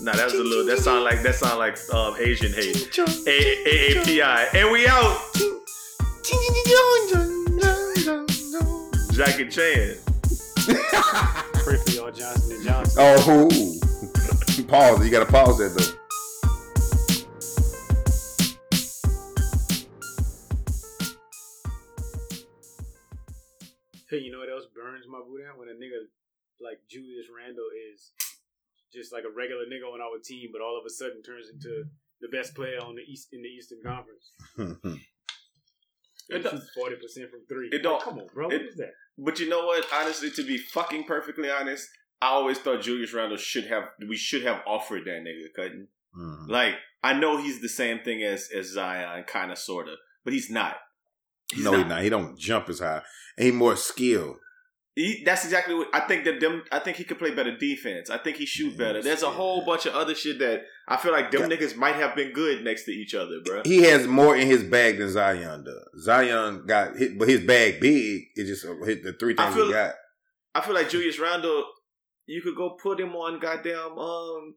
ching. Nah, that's a little. That sound like that sound like um, Asian hate. Ching, A A A P I. And we out. ching. Jackie Chan. Pray for y'all, Johnson and Johnson. Oh, pause. You got to pause that though. Hey, you know what else burns my boot out? When a nigga like Julius Randle is just like a regular nigga on our team, but all of a sudden turns into the best player on the East in the Eastern Conference. It don't- forty percent from three. It don't- Like, come on, bro. it- what is that? But you know what? Honestly, to be fucking perfectly honest, I always thought Julius Randle should have. We should have offered that nigga cutting. Mhm. Like I know he's the same thing as as Zion, kind of, sorta, but he's not. He's no, not. he's not. He don't jump as high. And he more skilled. He, that's exactly what I think. That them, I think he could play better defense. I think he shoot better. There's a whole bunch of other shit that I feel like them niggas might have been good next to each other, bro. He has more in his bag than Zion does. Zion got hit, but his bag big. It just hit the three things feel- he got. I feel like Julius Randle, you could go put him on goddamn um,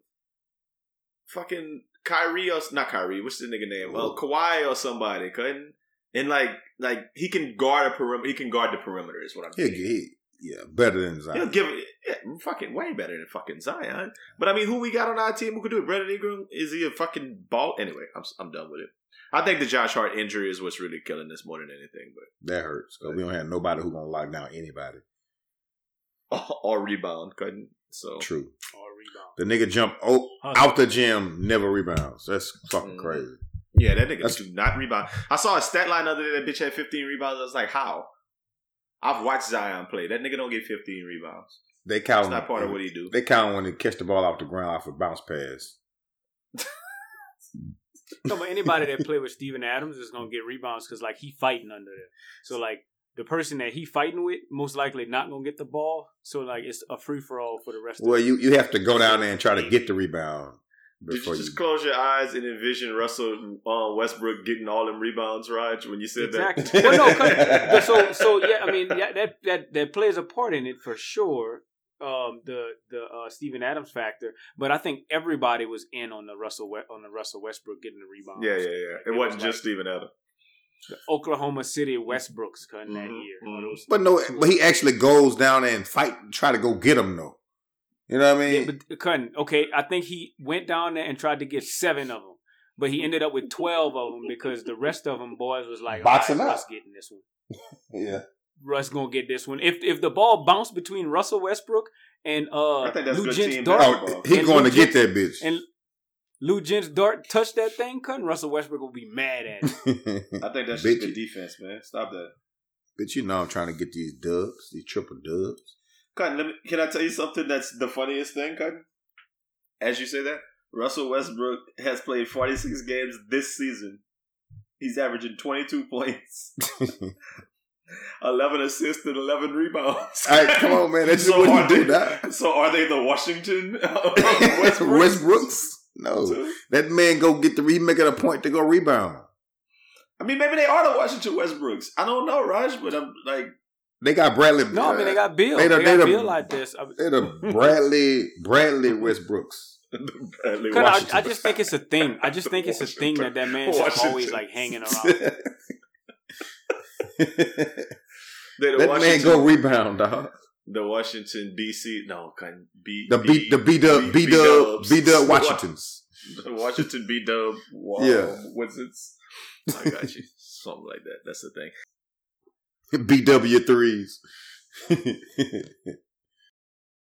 fucking Kyrie or not Kyrie. What's the nigga name? Uh, Kawhi or somebody, couldn't. And like, like he can guard a perimeter. He can guard the perimeter. Is what I'm saying. he, yeah, better than He'll Zion. give it yeah, fucking way better than fucking Zion. But I mean, who we got on our team who could do it? Brandon Ingram is he a fucking ball? Anyway, I'm I'm done with it. I think the Josh Hart injury is what's really killing this more than anything. But That hurts. 'cause we don't have nobody who gonna lock down anybody. or rebound couldn't. So True. Or rebound. The nigga jump oh, out the gym, never rebounds. That's fucking Mhm. crazy. yeah, that nigga That's- do not rebound. I saw a stat line other day that bitch had 15 rebounds. I was like, how? I've watched Zion play. That nigga don't get 15 rebounds. They count. It's not part of what he do. They count when they catch the ball off the ground off a bounce pass. No, but anybody that play with Steven Adams is gonna get rebounds because like he fighting under there. So like the person that he fighting with most likely not gonna get the ball. So like it's a free for all for the rest. Well, of you you have to go down there and try to get the rebound Did before you you. just close your eyes and envision Russell uh, Westbrook getting all them rebounds, Raj, when you said Exactly. that? well, no, 'cause- so so yeah, I mean yeah, that that that plays a part in it for sure. Um, the the uh, Steven Adams factor, but I think everybody was in on the Russell We- on the Russell Westbrook getting the rebounds. yeah, yeah, yeah. It, It wasn't was just Steven Adams. The Oklahoma City Westbrooks cutting that Mhm, year. mhm. But no, but he actually goes down there and fight, try to go get him though. You know what I mean? Yeah, but couldn't. Okay, I think he went down there and tried to get seven of them, but he ended up with twelve of them because the rest of them boys was like, Box "All him out." Russ getting this one. yeah. Russ gonna get this one. If if the ball bounced between Russell Westbrook and uh I think that's Lou good Gents team Dart. Oh, he And going to Lou get that bitch. and Luguentz Dort touched that thing, couldn't Russell Westbrook will be mad at it. I think that's Bitch. just good defense, man. Stop that. But you know I'm trying to get these dubs, these triple dubs. Cotton, let me, can I tell you something that's the funniest thing, Cotton? As you say that, Russell Westbrook has played 46 games this season. He's averaging 22 points, 11 assists, and 11 rebounds. All right, come on, man. That's So what are you do they- now. So are they the Washington Westbrooks? Westbrooks? No. That man go get the he make it a point to go rebound. I mean, maybe they are the Washington Westbrooks. I don't know, Raj, but I'm like, They got Bradley. No, I mean they got uh, Bill. They They, the- got they the- Bill like this. I, they the Bradley Bradley Westbrooks. Bradley I, I just think it's a thing. I just think it's a thing that that man's just Washington. always like hanging around. They're the that man go rebound, dog. the Washington D.C. No, can B The B the B dub B dub B dub Washingtons. The Washington B Dub. Yeah. Wizards. I got you. Something like that. That's the thing. BW threes.